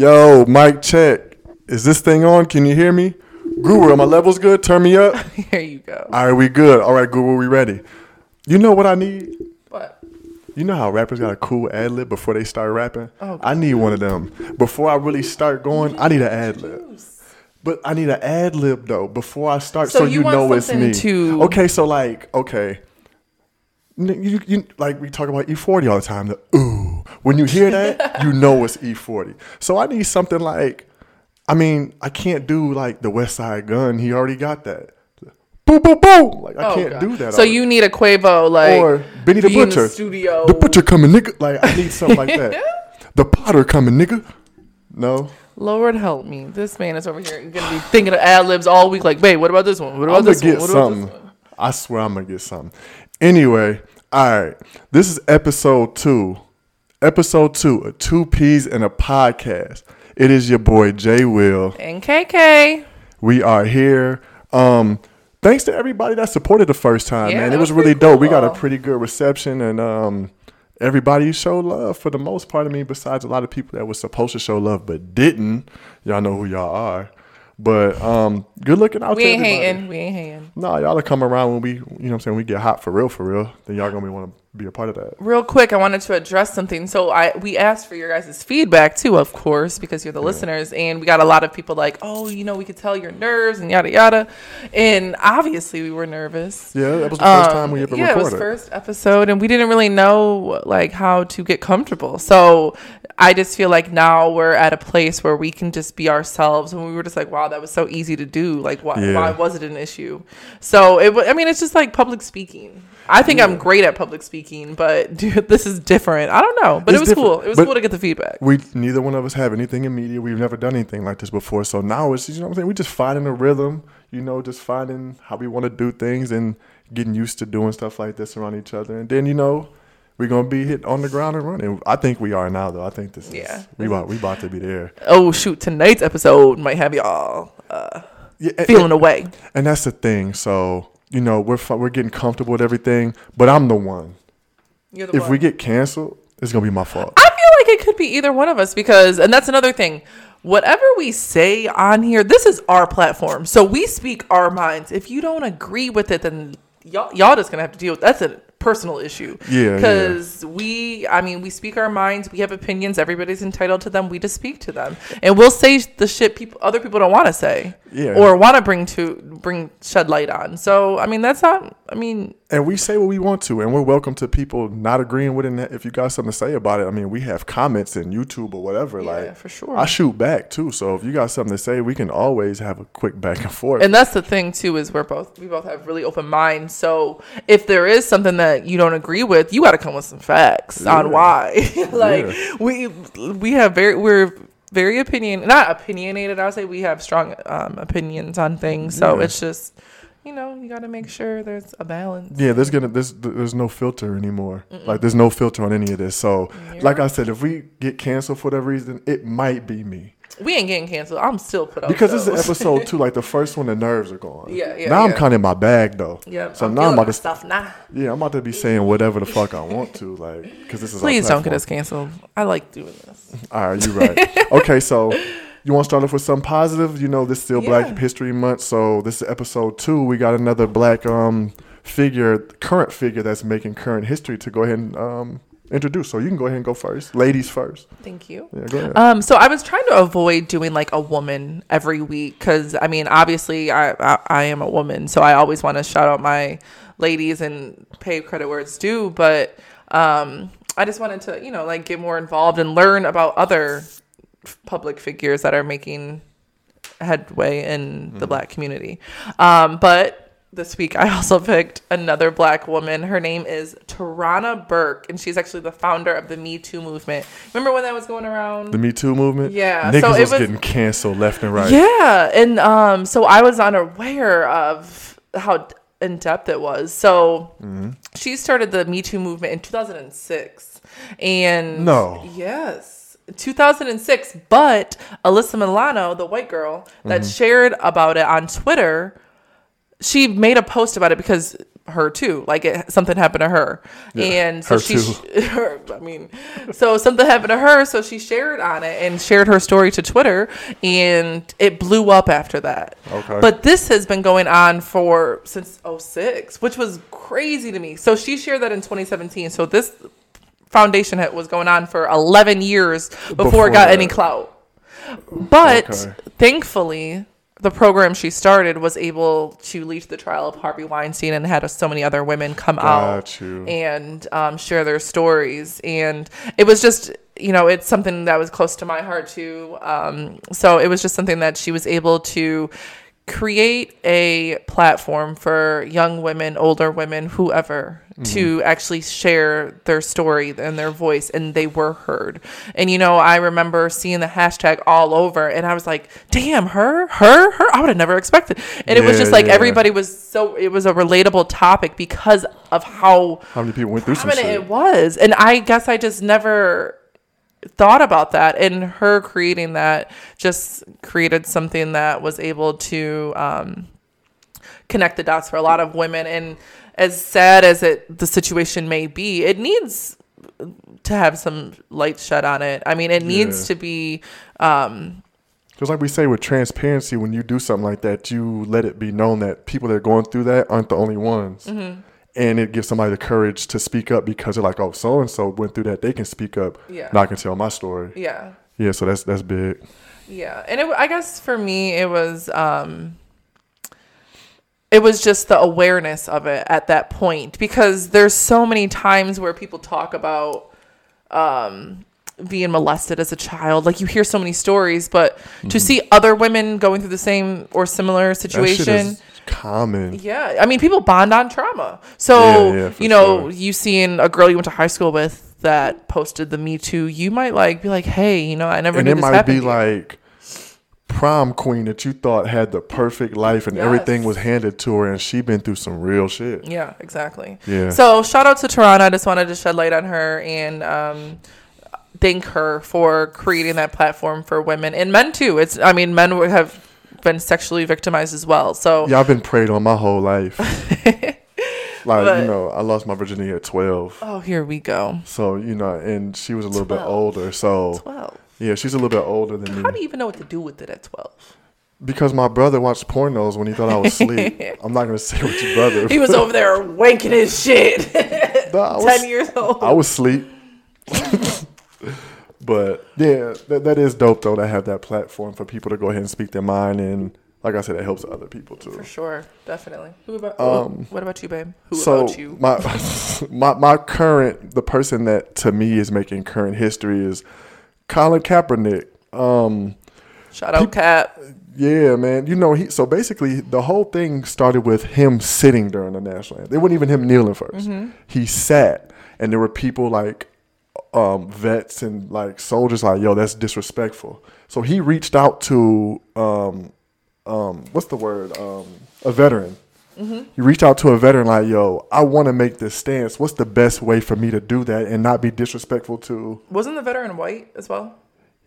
Yo, mic check. Is this thing on? Can you hear me? Guru, are my levels good? Turn me up. Here you go. All right, we good. All right, Guru, we ready. You know what I need? What? You know how rappers got a cool ad lib before they start rapping? Oh, I need one of them. Before I really start going, I need an ad lib. But I need an ad lib though before I start, so, So you, you want know it's me. to- Okay, so like, okay, you, you like we talk about E40 all the time. The ooh, when you hear that, you know it's E40. So I need something like, I mean, I can't do like the Westside Gunn. He already got that. Boom, boom, boom. Like I Oh, can't God. do that. So all- you need a Quavo like or Benny the Butcher. studio. The Butcher coming, nigga. Like I need something like that. The Potter coming, nigga. No. Lord help me. This man is over here gonna be thinking of ad libs all week. Like, babe, what about this one? What about I'm gonna this one? get What about something. this one? I swear I'm gonna get something. Anyway, all right. This is episode two. Episode two, a two peas and a podcast. It is your boy Jay Will. And KK. We are here. Um, thanks to everybody that supported the first time, Yeah, man. It was, was really pretty dope. We got a pretty good reception, and um, everybody showed love for the most part. of me, besides a lot of people that was supposed to show love but didn't. Y'all know who y'all are. But um, good looking out We to ain't everybody. hating. We ain't hating. No, y'all will come around when we, you know what I'm saying, we get hot for real, for real. Then y'all gonna be want to be a part of that. Real quick, I wanted to address something. So I we asked for your guys' feedback too, of course, because you're the listeners, and we got a lot of people like, oh, you know, we could tell your nerves and yada yada, and obviously we were nervous. Yeah, that was the first Um, time we ever yeah, it was recorded. first episode, and we didn't really know like how to get comfortable. So I just feel like now we're at a place where we can just be ourselves, and we were just like, wow, that was so easy to do. Like, why, Yeah. why was it an issue? So it, I mean, it's just like public speaking. I think I'm great at public speaking, but dude, this is different. I don't know, but It's it was different, cool. It was but- cool to get the feedback. we neither one of us have anything in media. We've never done anything like this before. So now it's you know what I'm saying. We're just finding a rhythm. You know, just finding how we want to do things and getting used to doing stuff like this around each other. And then you know, we're gonna be hit on the ground and running. I think we are now, though. I think this is Yeah. we about we about to be there. Oh shoot, tonight's episode might have y'all uh, Yeah, and- feeling away. And that's the thing. So you know, we're we're getting comfortable with everything. But I'm the one. You're the If one. we get canceled, it's gonna be my fault. I feel like it could be either one of us because, and that's another thing. Whatever we say on here, this is our platform, so we speak our minds. If you don't agree with it, then y'all y'all just gonna have to deal with that's a personal issue. Yeah, yeah. because we, I mean, we speak our minds. We have opinions. Everybody's entitled to them. We just speak to them, and we'll say the shit people other people don't want to say, Yeah. or want to bring to bring shed light on. So, I mean, that's not. I mean, And we say what we want to, and we're welcome to people not agreeing with it. If you got something to say about it, I mean, we have comments in YouTube or whatever. Yeah, like for sure. I shoot back too. So if you got something to say, we can always have a quick back and forth. and that's the thing too is we're both we both have really open minds so if there is something that you don't agree with you got to come with some facts on why like Yeah. we we have very we're very opinion not opinionated i would say we have strong um, opinions on things so Yeah. it's just you know you got to make sure there's a balance yeah, there's gonna there's there's no filter anymore. Like there's no filter on any of this. So like I said, if we get canceled for that reason, it might be me we ain't getting canceled i'm still put up because this is episode two. Like the first one, the nerves are gone. Yeah, yeah, Now I'm kind of in my bag though. yeah So I'm now I'm about to stuff now yeah I'm about to be saying whatever the fuck I want to like because this is please don't get us canceled i like doing this All right, you're right. okay, so you want to start off with some positive? You know, this is still Yeah. Black History Month, so this is episode two. We got another black um figure, current figure that's making current history to go ahead and um introduce. So you can go ahead and go first, ladies first. thank you Yeah, go ahead. Um, so I was trying to avoid doing like a woman every week because I mean, obviously, I, I I am a woman, so I always want to shout out my ladies and pay credit where it's due. But um, I just wanted to, you know, like get more involved and learn about other f- public figures that are making headway in the black community. Um, but this week I also picked another black woman. Her name is Tarana Burke, and she's actually the founder of the Me Too movement. Remember when that was going around? the Me Too movement. Yeah, niggas so it was, was- getting canceled left and right. Yeah, and um, so I was unaware of how in depth it was. So she started the Me Too movement in 2006, and No. yes. 2006, but Alyssa Milano, the white girl that mm-hmm. shared about it on Twitter, she made a post about it because her too. Like it, something happened to her, and so her she, too. her, I mean, so something happened to her, so she shared on it and shared her story to Twitter, and it blew up after that. Okay. But this has been going on for since 06, which was crazy to me. So she shared that in 2017. So this foundation had, was going on for 11 years before, Before it got that. any clout. But Okay. thankfully, the program she started was able to lead to the trial of Harvey Weinstein and had so many other women come out you. and um, share their stories. And it was just, you know, it's something that was close to my heart too. Um, so it was just something that she was able to create a platform for young women, older women, whoever, mm-hmm. to actually share their story and their voice, and they were heard. And you know, I remember seeing the hashtag all over, and I was like, "Damn, her, her, her!" I would have never expected. And it was just like yeah. everybody was so. It was a relatable topic because of how How many people went through some shit? it was, and I guess I just never thought about that and her creating that just created something that was able to um, connect the dots for a lot of women and as sad as it the situation may be it needs to have some light shed on it i mean it needs Yeah. to be um, Just like we say with transparency, when you do something like that, you let it be known that people that are going through that aren't the only ones. Mm-hmm. And it gives somebody the courage to speak up because they're like, oh, so and so went through that. They can speak up. Yeah. Now I can tell my story. yeah Yeah, so that's that's big. Yeah, and it, I guess for me it was um it was just the awareness of it at that point because there's so many times where people talk about um being molested as a child like you hear so many stories but to see other women going through the same or similar situation is common. yeah, I mean, people bond on trauma. So Yeah, yeah, you know, sure. you seeing a girl you went to high school with that posted the Me Too, you might like be like, hey, you know, I never And it might be like prom queen that you thought had the perfect life and everything was handed to her and she been through some real shit. Yeah, exactly. Yeah. So shout out to Tarana. I just wanted to shed light on her and um, thank her for creating that platform for women and men too. It's I mean, men would have been sexually victimized as well. So Yeah, I've been preyed on my whole life. like, But- you know, I lost my virginity at 12. oh, here we go. So, you know, and she was a little bit older. So, Twelve. yeah, she's a little bit older than me. How do you even know what to do with it at twelve? Because my brother watched pornos when he thought I was asleep. I'm not going to say what your brother. He was over there wanking his shit. No, I was, Ten years old. I was asleep. But yeah, that, that is dope though to have that platform for people to go ahead and speak their mind. And like I said, it helps other people too. For sure, definitely. Who about? Um, what about you, babe? Who so about you? my my my current the person that to me is making current history is Colin Kaepernick. Um, Shout out, Cap. yeah, man. You know, he so basically the whole thing started with him sitting during the national anthem. It wasn't even him kneeling 1st He sat, and there were people like um, vets and like soldiers like, "Yo, that's disrespectful." So he reached out to um, um, what's the word? Um, a veteran. He reached out to a veteran like, "Yo, I want to make this stance. What's the best way for me to do that and not be disrespectful to?" Wasn't the veteran white as well?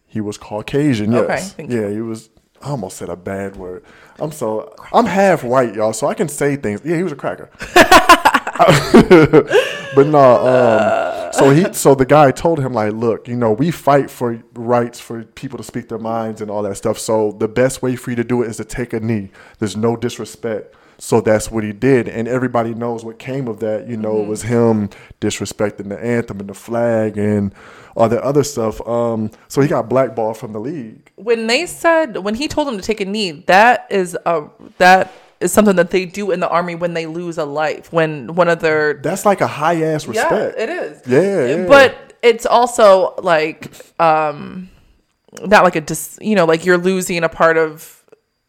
He was Caucasian. Yes. Okay, yeah, he was. I almost said a bad word. I'm so. I'm half white, y'all, so I can say things. Yeah, he was a cracker. but no. Um, so he. So the guy told him like, look, you know, we fight for rights for people to speak their minds and all that stuff. So the best way for you to do it is to take a knee. There's no disrespect. So that's what he did, and everybody knows what came of that. You know, it was him disrespecting the anthem and the flag and all that other stuff. Um, so he got blackballed from the league. When they said when he told him to take a knee, that is a that is something that they do in the army when they lose a life. When one of their That's like a high ass respect. yeah, it is. Yeah, yeah. But it's also like um not like a dis, you know, like you're losing a part of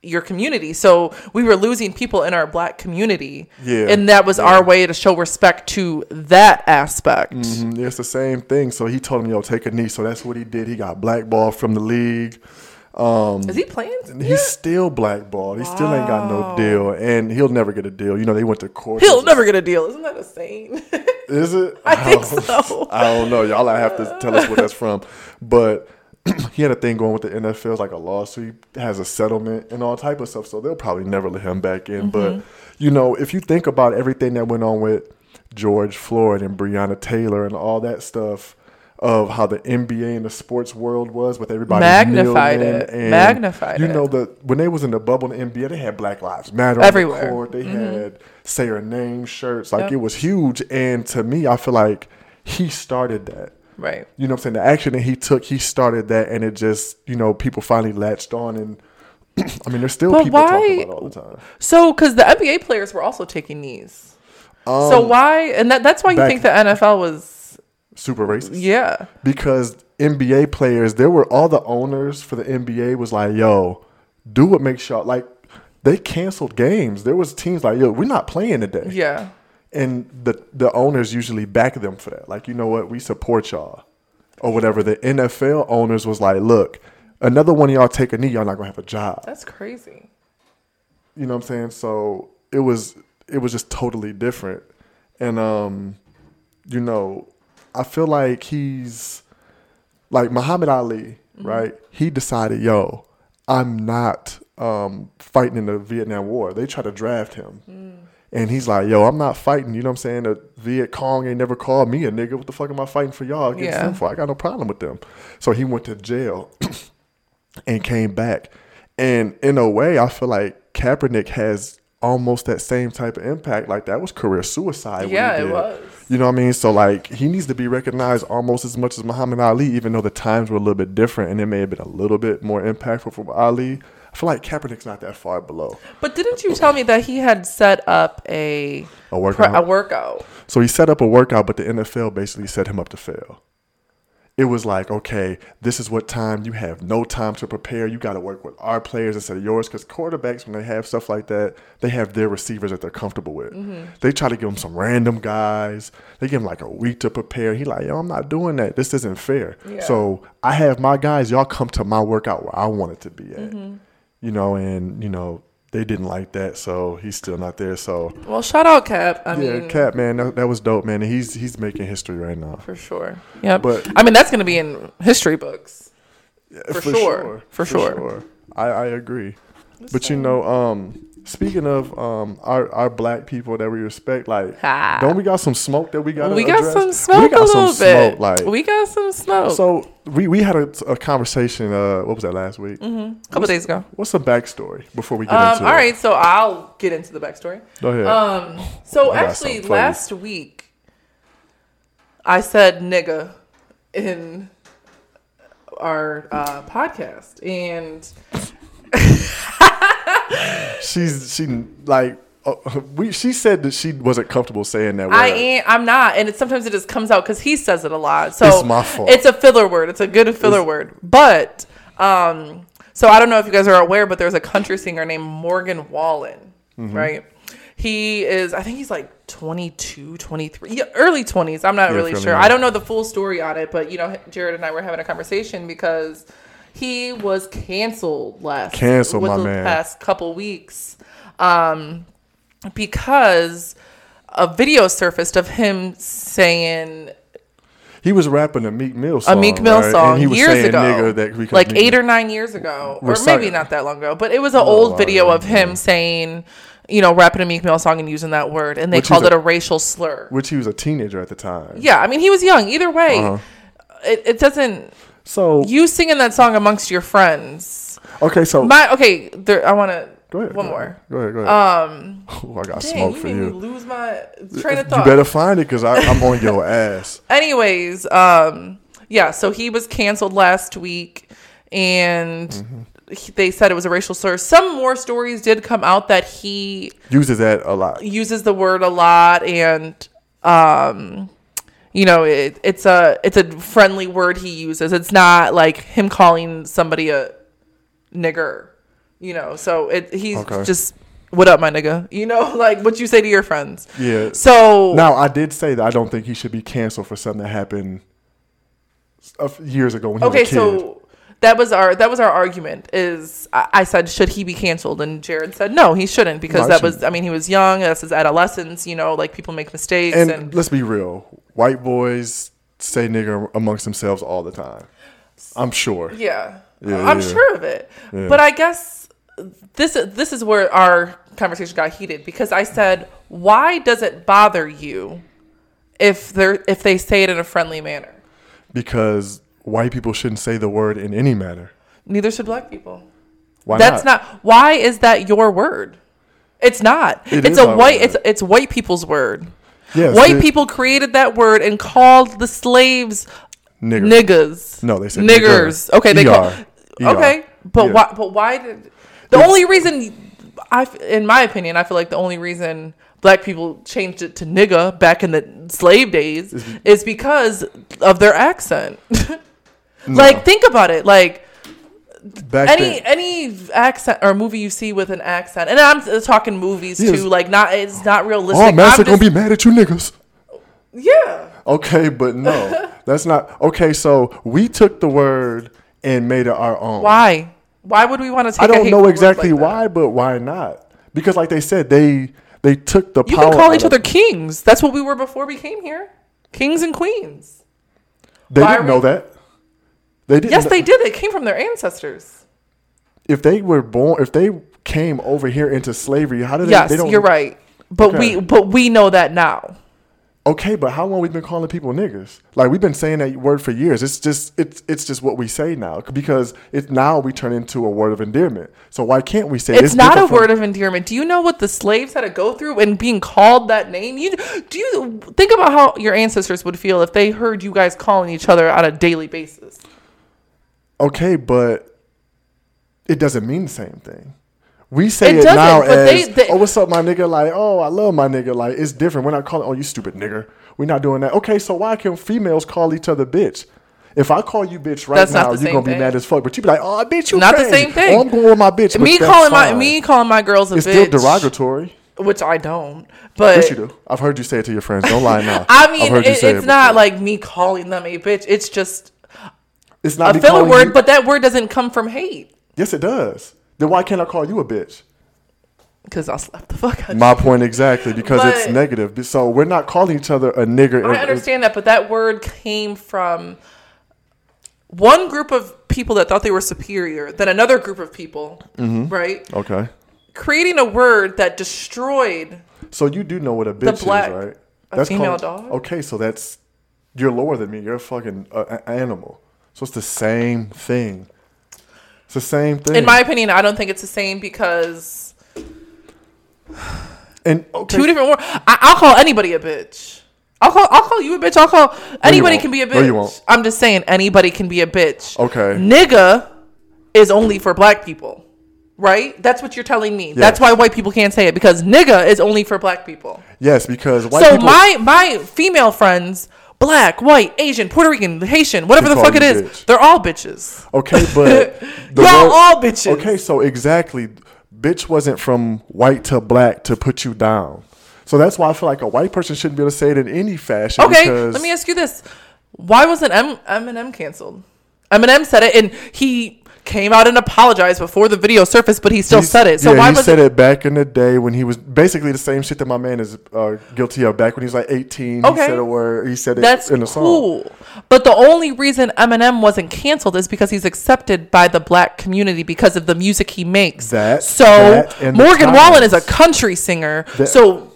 your community. So we were losing people in our black community. Yeah, And that was our way to show respect to that aspect. Mhm, It's the same thing. So he told him, "Yo, take a knee." So that's what he did. He got blackballed from the league. Um, Is he playing? he's still blackballed. He still ain't got no deal, and he'll never get a deal. You know, they went to court. He'll never get a deal. Isn't that a saying? Is it? I think don't- so. I don't know. Y'all I have to tell us where that's from. But he had a thing going with the NFL, it's like a lawsuit, has a settlement and all type of stuff. So they'll probably never let him back in. But you know, if you think about everything that went on with George Floyd and Breonna Taylor and all that stuff of how the NBA and the sports world was with everybody Magnified it. and Magnified you know the when they was in the bubble in the NBA they had Black Lives Matter Everywhere. Mm-hmm. on the court they had say her name shirts like Yep. it was huge and to me I feel like he started that Right. you know what I'm saying? The action that he took, he started that, and it just, you know, people finally latched on. And I mean, there's still But people why- talking about it all the time. So, because the NBA players were also taking knees. so why? And that, that's why you think the NFL was, Super racist. yeah. Because NBA players, there were all the owners for the NBA was like, yo, do what makes y'all like. They canceled games. There was teams like, yo, we're not playing today. Yeah. And the the owners usually back them for that. Like, you know what? We support y'all. Or whatever. The NFL owners was like, look, another one of y'all take a knee, y'all not gonna have a job. That's crazy. You know what I'm saying? So it was it was just totally different. And um, you know, I feel like he's like Muhammad Ali, right? He decided, yo, I'm not um fighting in the Vietnam War. They tried to draft him. And he's like, yo, I'm not fighting. You know what I'm saying? The Viet Cong ain't never called me a nigga. What the fuck am I fighting for y'all against Yeah. them for? I got no problem with them. So he went to jail and came back. And in a way, I feel like Kaepernick has almost that same type of impact. Like that was career suicide. Yeah, it was. You know what I mean? So like he needs to be recognized almost as much as Muhammad Ali, even though the times were a little bit different and it may have been a little bit more impactful for Ali. I feel like Kaepernick's not that far below. But didn't you tell me that he had set up a A workout. pre- a workout? So he set up a workout, but the NFL basically set him up to fail. It was like, okay, this is what time you have no time to prepare. You got to work with our players instead of yours. Because quarterbacks, when they have stuff like that, they have their receivers that they're comfortable with. Mm-hmm. They try to give them some random guys. They give him like a week to prepare. He like, yo, I'm not doing that. This isn't fair. Yeah. So I have my guys. Y'all come to my workout where I want it to be at. Mm-hmm. You know, and you know they didn't like that, so he's still not there. So Well, shout out Cap. I yeah, mean, Cap, man, that, that was dope, man. He's he's making history right now. for sure. Yep. But- I mean, that's going to be in history books. For sure. For sure. I, I agree. But you know, um, speaking of um, our our black people that we respect, like, Ha. don't we got some smoke that we got? we got some smoke We got a some little bit. smoke, like. we got some smoke. so we, we had a, a conversation. Uh, what was that last week? a couple days ago. What's the backstory before we get Um, into all it? right, so I'll get into the backstory. Go ahead. Um, so I actually, something for you. last week I said nigga in our uh, podcast, and She's she like uh, we. She said that she wasn't comfortable saying that. Word. I ain't. I'm not, and it, sometimes it just comes out because he says it a lot. So It's my fault. It's a filler word. It's a good filler word. But um, so I don't know if you guys are aware, but there's a country singer named Morgan Wallen, Mm-hmm. right? He is, I think he's like 22, 23, yeah, early 20s. I'm not Yeah, really sure. young. I don't know the full story on it, but you know, Jared and I were having a conversation because he was canceled last Canceled, my the man. past couple weeks um, because a video surfaced of him saying He was rapping a Meek Mill song. a. Meek Mill right? song he was years ago, like Meek- eight or nine years ago, or maybe not that long ago. But it was an Oh, old video of him saying, you know, rapping a Meek Mill song and using that word, and they Which called a- it a racial slur. which he was a teenager at the time. Yeah, I mean, he was young. Either way, Uh-huh. it, it doesn't. So You singing that song amongst your friends. okay, so My okay, there, I want to. go ahead. One go more. ahead, Go ahead. Go ahead. Um, Ooh, I got dang, smoke you for you. lose my train of thought. You better find it because I'm on your ass. anyways um yeah so he was canceled last week and Mm-hmm. they said it was a racial slur some more stories did come out that he Uses that a lot. uses the word a lot and um you know it, it's a it's a friendly word he uses it's not like him calling somebody a nigger you know so it he's Okay. just what up my nigga you know like what you say to your friends Yeah. so Now I did say that I don't think he should be canceled for something that happened years ago when he okay was a kid. so that was our that was our argument is I, said should he be canceled and jared said no he shouldn't because No, that was shouldn't. i mean he was young that's his adolescence you know like people make mistakes and, and, let's be real, white boys say nigger amongst themselves all the time. I'm sure. Yeah, Yeah, I'm yeah. sure of it. But I guess this this is where our conversation got heated because I said, "Why does it bother you if they're if they say it in a friendly manner? Because white people shouldn't say the word in any manner. Neither should black people. Why That's not. Why is that your word? It's not. It it's a white. word. It's it's white people's word. Yes, white it- people created that word and called the slaves niggers. niggas. No, they said niggers. nigger. Okay, they call. ER. Okay, but Yeah. why? But why did the only reason? I, in my opinion, I feel like the only reason black people changed it to nigga back in the slave days is because of their accent. like, think about it. Like Back any then, any accent or movie you see with an accent, and I'm talking movies Yes. too. Like, not it's not realistic. oh, Master gonna be mad at you niggas. yeah. Okay, but no, that's not okay. So we took the word and made it our own. Why? Why would we want to take? I don't know exactly like why, but why not? Because like they said, they they took the You power. can call each other kings. That's what we were before we came here. Kings and queens. They why didn't are know we- that. They didn't. Yes, they did. They came from their ancestors. If they were born, if they came over here into slavery, how did they? Yes, they don't, you're right. But Okay. we but we know that now. Okay, but how long we've been calling people niggas? Like we've been saying that word for years. It's just it's it's just what we say now because it's now we turn into a word of endearment. So why can't we say It's, not a word of endearment. Do you know what the slaves had to go through and being called that name? You do you think about how your ancestors would feel if they heard you guys calling each other on a daily basis? Okay, but it doesn't mean the same thing. We say It it, now as, they- they- oh, what's up, my nigga? Like, oh, I love my nigga. Like, it's different. We're not calling, oh, you stupid nigga." We're not doing that. Okay, so why can females call each other bitch? If I call you bitch right That's now, you're gonna be thing. mad as fuck. But you be like, oh, bitch, you Not the crazy. same thing. Oh, I'm going with my bitch. me calling my me calling my girls a it's bitch, It's still derogatory. which I don't. But Yes, you do. I've heard you say it to your friends. Don't lie now. I mean, it, it's it not like me calling them a bitch. It's just it's not a filler word, you- but that word doesn't come from hate. yes, it does. Then why can't I call you a bitch? Because I'll slap the fuck out of you. My point exactly because it's negative. So we're not calling each other a nigger. I understand that, but that word came from one group of people that thought they were superior, than another group of people, Mm-hmm. right? Okay. Creating a word that destroyed. So you do know what a bitch black- is, right? a female dog? Okay, so that's you're lower than me. You're a fucking uh, animal. So it's the same thing. It's the same thing. In my opinion, I don't think it's the same because and okay, two different words. I, I'll call anybody a bitch. I'll call I'll call you a bitch. I'll call anybody won't. can be a bitch. No, you won't. I'm just saying anybody can be a bitch. Okay. Nigga is only for black people. Right? That's what you're telling me. That's why white people can't say it because nigga is only for black people. Yes, because white so people. my my female friends, black, white, Asian, Puerto Rican, Haitian, whatever the fuck it is. bitch. they're all bitches. okay, but Y'all word- all bitches. Okay, so exactly, bitch wasn't from white to black to put you down. So that's why I feel like a white person shouldn't be able to say it in any fashion. Okay, let me ask you this: Why wasn't M- Eminem canceled? Eminem said it, and he came out and apologized before the video surfaced, but he still He's- said it. So yeah, why he was said it? it back in the day when he was basically the same shit that my man is uh, guilty of. Back when he was like eighteen, Okay. he said a word. He said it That's in the song. cool. But the only reason Eminem wasn't canceled is because he's accepted by the black community because of the music he makes. That- so that Morgan Wallen is a country singer. That- so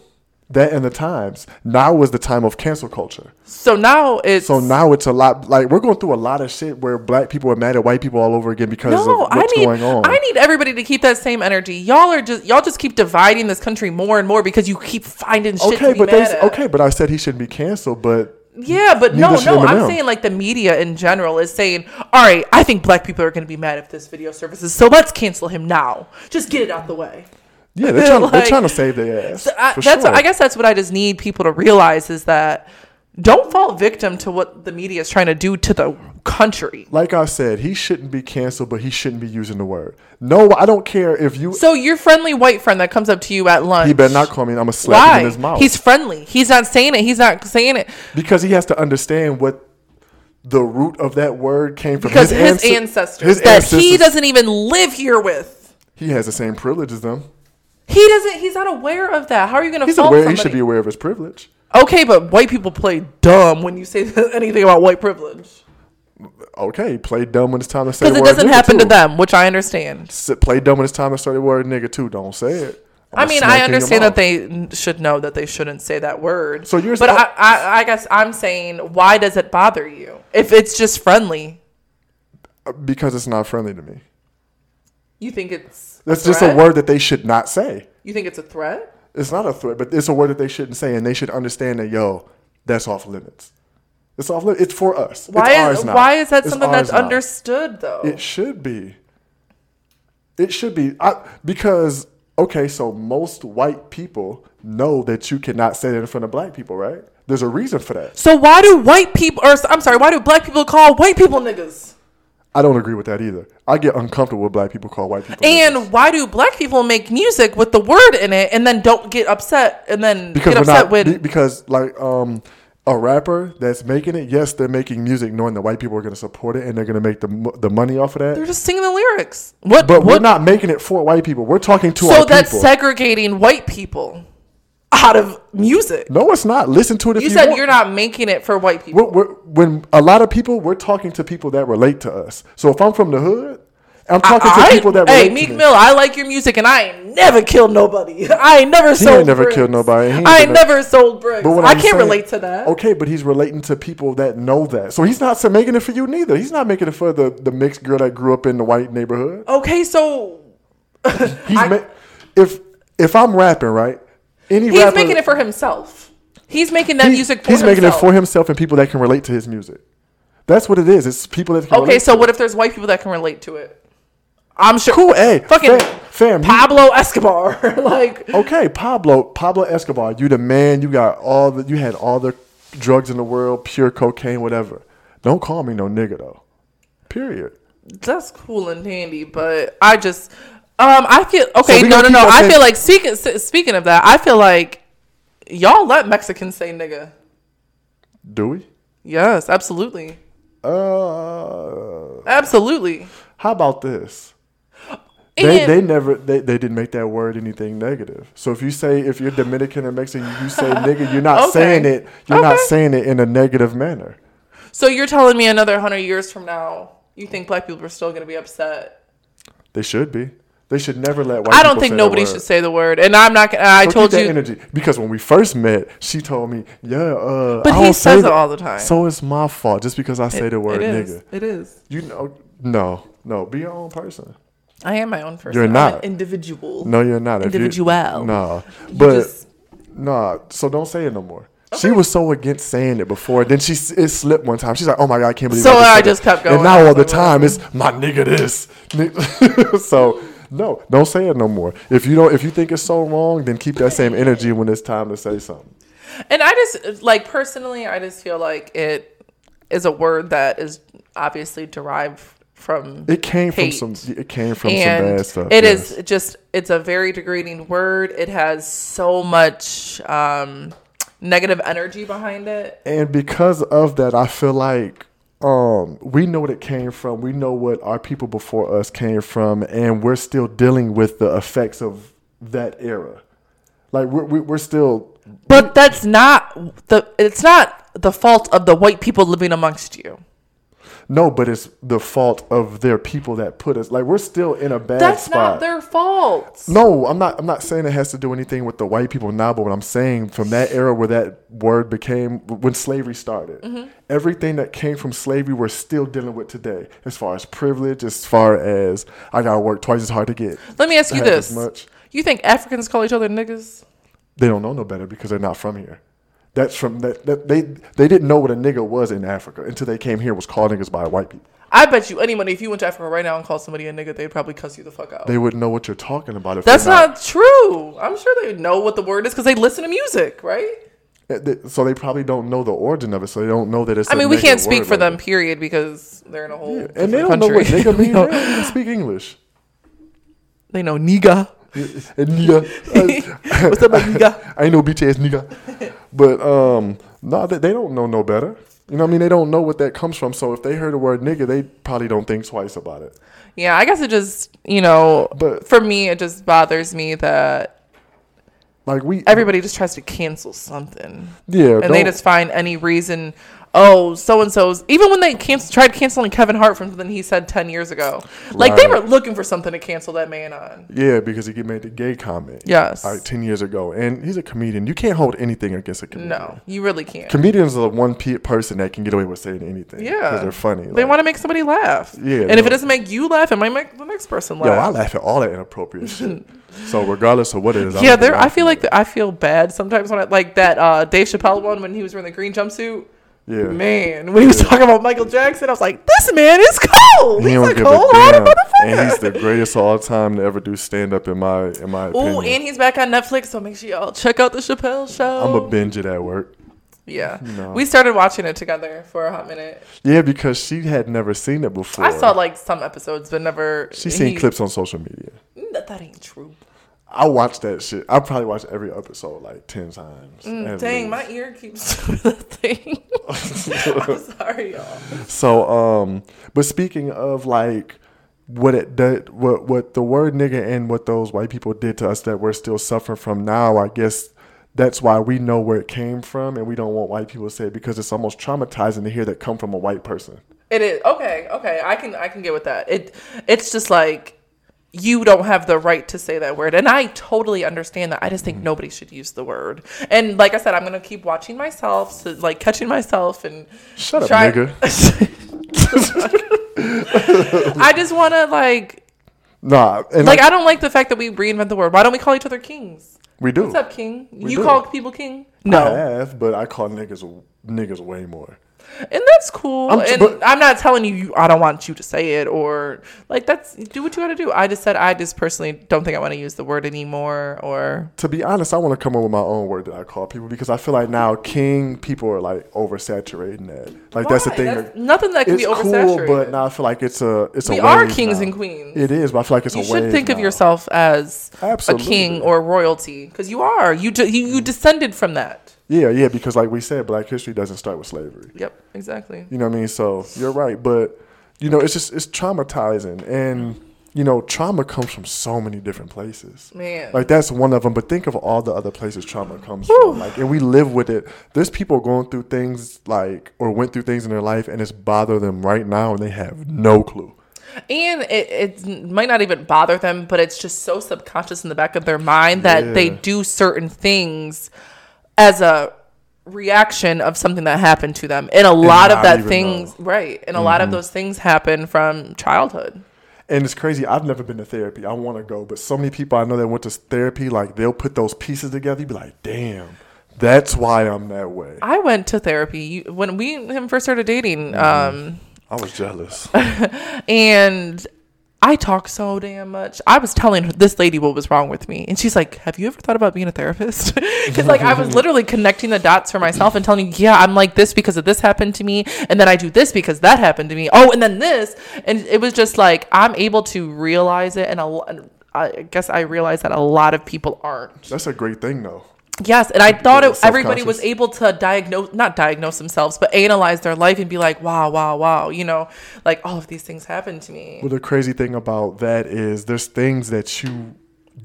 That and the times. Now was the time of cancel culture. so now it's So now it's a lot like we're going through a lot of shit where black people are mad at white people all over again because No, of I what's need going on. I need everybody to keep that same energy. Y'all are just y'all just keep dividing this country more and more because you keep finding shit okay, but mad they at. okay, but I said he shouldn't be canceled. But Yeah, but no, Neither no. I'm saying like the media in general is saying, all right, I think black people are going to be mad if this video surfaces, so let's cancel him now. Just get it out the way. Yeah, they're trying, they're trying to save their ass. So I, that's sure. I guess that's what I just need people to realize is that don't fall victim to what the media is trying to do to the country. like I said, he shouldn't be canceled, but he shouldn't be using the word. No, I don't care if you. So your friendly white friend that comes up to you at lunch, he better not call me. I'm gonna slap him in his mouth. He's friendly. He's not saying it. He's not saying it because he has to understand what the root of that word came from. because his, ance- ancestors his that he doesn't even live here with. He has the same privilege as them. He doesn't. He's not aware of that. How are you going to He's fault aware. somebody? He should be aware of his privilege. Okay, but white people play dumb when you say anything about white privilege. okay, play dumb when it's time to say Because it doesn't happen to them, which I understand. Play dumb when it's time to say the word nigga too. Don't say it. I I'ma mean, I you in your understand that they should know that they shouldn't say that word. So you're but sa- I, I, I guess I'm saying, why does it bother you if it's just friendly? Uh, because it's not friendly to me. You think it's That's just a word that they should not say. You think it's a threat? It's not a threat, but it's a word that they shouldn't say, and they should understand that yo, that's off limits. It's off limits. It's for us. Why it's is ours now. why is that It's something that's now. understood though? It should be. It should be I, because okay, so most white people know that you cannot say that in front of black people, right? There's a reason for that. so why do white people, or I'm sorry, why do black people call white people niggas? I don't agree with that either. I get uncomfortable with black people call white people. niggas. And why do black people make music with the word in it and then don't get upset and then because get upset not when because like um a rapper that's making it, yes, they're making music knowing that white people are going to support it and they're going to make the the money off of that. they're just singing the lyrics? What? But we're not making it for white people. We're talking to so our that's people. segregating white people out of music. no, it's not. Listen to it if You you, said want. you're not making it for white people. We're, we're, when a lot of people, we're talking to people that relate to us. So if I'm from the hood, I'm talking I- to people that hey, Meek to me. Mill, I like your music, and I ain't never killed nobody. I ain't never He sold. ain't never bricks. killed nobody. Ain't I ain't never sold bricks. But I I'm can't saying- relate to that. Okay, but he's relating to people that know that. So he's not making it for you neither. He's not making it for the, the mixed girl that grew up in the white neighborhood. Okay, so He's I- ma- if if I'm rapping right, any he's rapper, making it for himself. He's making that he- music for he's himself. making it for himself and people that can relate to his music. That's what it is. It's people that can Okay, so what if there's white people that can relate to it? I'm sure. Cool, hey, fucking fam, fam Pablo Escobar, like Okay, Pablo, Pablo Escobar, you the man. You got all the, you had all the drugs in the world, pure cocaine, whatever. Don't call me no nigga though. Period. that's cool and handy, but I just, um, I feel okay. we no, no, no. I feel like speaking speaking of that, I feel like y'all let Mexicans say nigga. Do we? Yes, absolutely, Uh, absolutely. how about this? They, And- they never they, they didn't make that word anything negative. So if you say if you're Dominican or Mexican, you say nigga, you're not Okay. saying it. You're not saying it in a negative manner. So you're telling me another hundred years from now, you think black people are still going to be upset? They should be. They should never let white. I don't think nobody should say the word, and I'm not. I So told you. energy because when we first met, she told me, "Yeah, uh, But I he says say it all the time. So it's my fault just because I say the word it nigga. It is. You know, no, no, be your own person. I am my own person. You're I'm not. an individual. No, you're not. Individual. No, but just- no. So don't say it no more. She was so against saying it before. Then she it slipped one time. She's like, "Oh my god, I can't believe." So I I just kept going. And now all the time it's my nigga this. So no, don't say it no more. If you don't, if you think it's so wrong, then keep that same energy when it's time to say something. And I just like personally, I just feel like it is a word that is obviously derived from It came hate. from some. It came from and some bad stuff. It yes. is just it's a very degrading word. It has so much um, negative energy behind it. and because of that, I feel like um, we know what it came from. We know what our people before us came from, and we're still dealing with the effects of that era. Like we're we- we're still But that's not the it's not the fault of the white people living amongst you. No, but it's the fault of their people that put us. Like we're still in a bad That's spot. not their fault. No, I'm not. I'm not saying it has to do anything with the white people now. But what I'm saying from that era where that word became when slavery started, Mm-hmm. everything that came from slavery we're still dealing with today. As far as privilege, as far as I gotta work twice as hard to get. Let me ask you this: much. You think Africans call each other niggas? They don't know no better because they're not from here. That's from that, that they they didn't know what a nigga was in Africa until they came here was called niggas by white people. I bet you any money if you went to Africa right now and called somebody a nigga, they'd probably cuss you the fuck out. They wouldn't know what you're talking about. If That's they're not, true. I'm sure they know what the word is because they listen to music, right? Eh, so they probably don't know the origin of it. So they don't know that it's. I mean, we can't speak for like them, that. period, because they're in a whole And they don't know what country. nigga means. They don't even speak English. they know nigga. Nigga, What's up, nigga? I ain't no bitch ass nigga. But um, no, they, they don't know no better. You know what I mean? They don't know what that comes from. So if they heard the word nigga, they probably don't think twice about it. Yeah, I guess it just, you know, But- for me, it just bothers me that Like we, everybody just tries to cancel something. yeah, and they just find any reason oh, so and so's. Even when they cancel, tried canceling Kevin Hart from something he said ten years ago, like they were looking for something to cancel that man on. Yeah, because he made the gay comment. Yes. Like ten years ago, and he's a comedian. You can't hold anything against a comedian. No, you really can't. Comedians are the one pe- person that can get away with saying anything. Yeah. because they're funny. They want to make somebody laugh. Yeah, And if it doesn't make you laugh, it might make the next person laugh. Yo, I laugh. at all that inappropriate shit. So regardless of what it is, I'm yeah, there. I feel like I feel bad sometimes when I like that uh, Dave Chappelle one when he was wearing the green jumpsuit. Yeah, Man, when he was talking about Michael Jackson, I was like, this man is cold. he He's a cold hearted motherfucker. and he's the greatest of all time to ever do stand up in my in my opinion. Ooh, and he's back on Netflix, so make sure y'all check out the Chappelle show. I'm a binge it at work. yeah, No. we started watching it together for a hot minute. Yeah, because she had never seen it before. I saw like some episodes, but never. She's seen clips on social media. That, that ain't true. I watched that shit. I probably watched every episode like ten times. Mm, Dang, least. my ear keeps doing the thing. I'm sorry, y'all. So, um, but speaking of like what it did, what what the word nigga and what those white people did to us that we're still suffering from now, I guess that's why we know where it came from, and we don't want white people to say it because it's almost traumatizing to hear that come from a white person. It is okay. Okay, I can I can get with that. It it's just like you don't have the right to say that word, and I totally understand that. I just think mm-hmm. nobody should use the word. And like I said, I'm gonna keep watching myself, so like catching myself and Shut up, try- nigga. I just want to like Nah, like like, I don't like the fact that we reinvent the word. Why don't we call each other kings? we do. What's up, king? you do. call people king? No, I have, but I call niggas niggas way more. And that's cool. I'm- and but- I'm not telling you, you I don't want you to say it or like that's do what you got to do. I just said I just personally don't think I want to use the word anymore. Or To be honest, I want to come up with my own word that I call people because I feel like now king people are like oversaturating that. Like that's the thing. That's that- nothing that can it's be cool, oversaturated. but now I feel like it's a it's we a are kings now. and queens. It is, but I feel like it's a you a should think of yourself as Absolutely. a king or royalty because you are. You ju- you, you descended from that. Yeah, yeah, because like we said, Black history doesn't start with slavery. Yep, exactly. You know what I mean? So you're right, but you know it's just it's traumatizing, and you know trauma comes from so many different places. Man. Like that's one of them, but think of all the other places trauma comes from. Like, and we live with it. There's people going through things like, or went through things in their life, and it's bother them right now, and they have no clue. and it, it might not even bother them, but it's just so subconscious in the back of their mind that they do certain things as a reaction of something that happened to them. And a lot of that things, right? And a lot of those things happen from childhood. And it's crazy. I've never been to therapy. I want to go, but so many people I know that went to therapy, like they'll put those pieces together. You be like, damn, that's why I'm that way. I went to therapy when we him first started dating. Mm-hmm. Um, I was jealous. and I talk so damn much. I was telling her, this lady what was wrong with me, and she's like, "Have you ever thought about being a therapist?" Because like I was literally connecting the dots for myself and telling you, "Yeah, I'm like this because of this happened to me, and then I do this because that happened to me. Oh, and then this, and it was just like I'm able to realize it, and a I guess I realize that a lot of people aren't. That's a great thing, though. Yes, and I thought it, everybody was able to diagnose, not diagnose themselves, but analyze their life and be like, wow, wow, wow, you know, like all of these things happened to me. Well, the crazy thing about that is there's things that you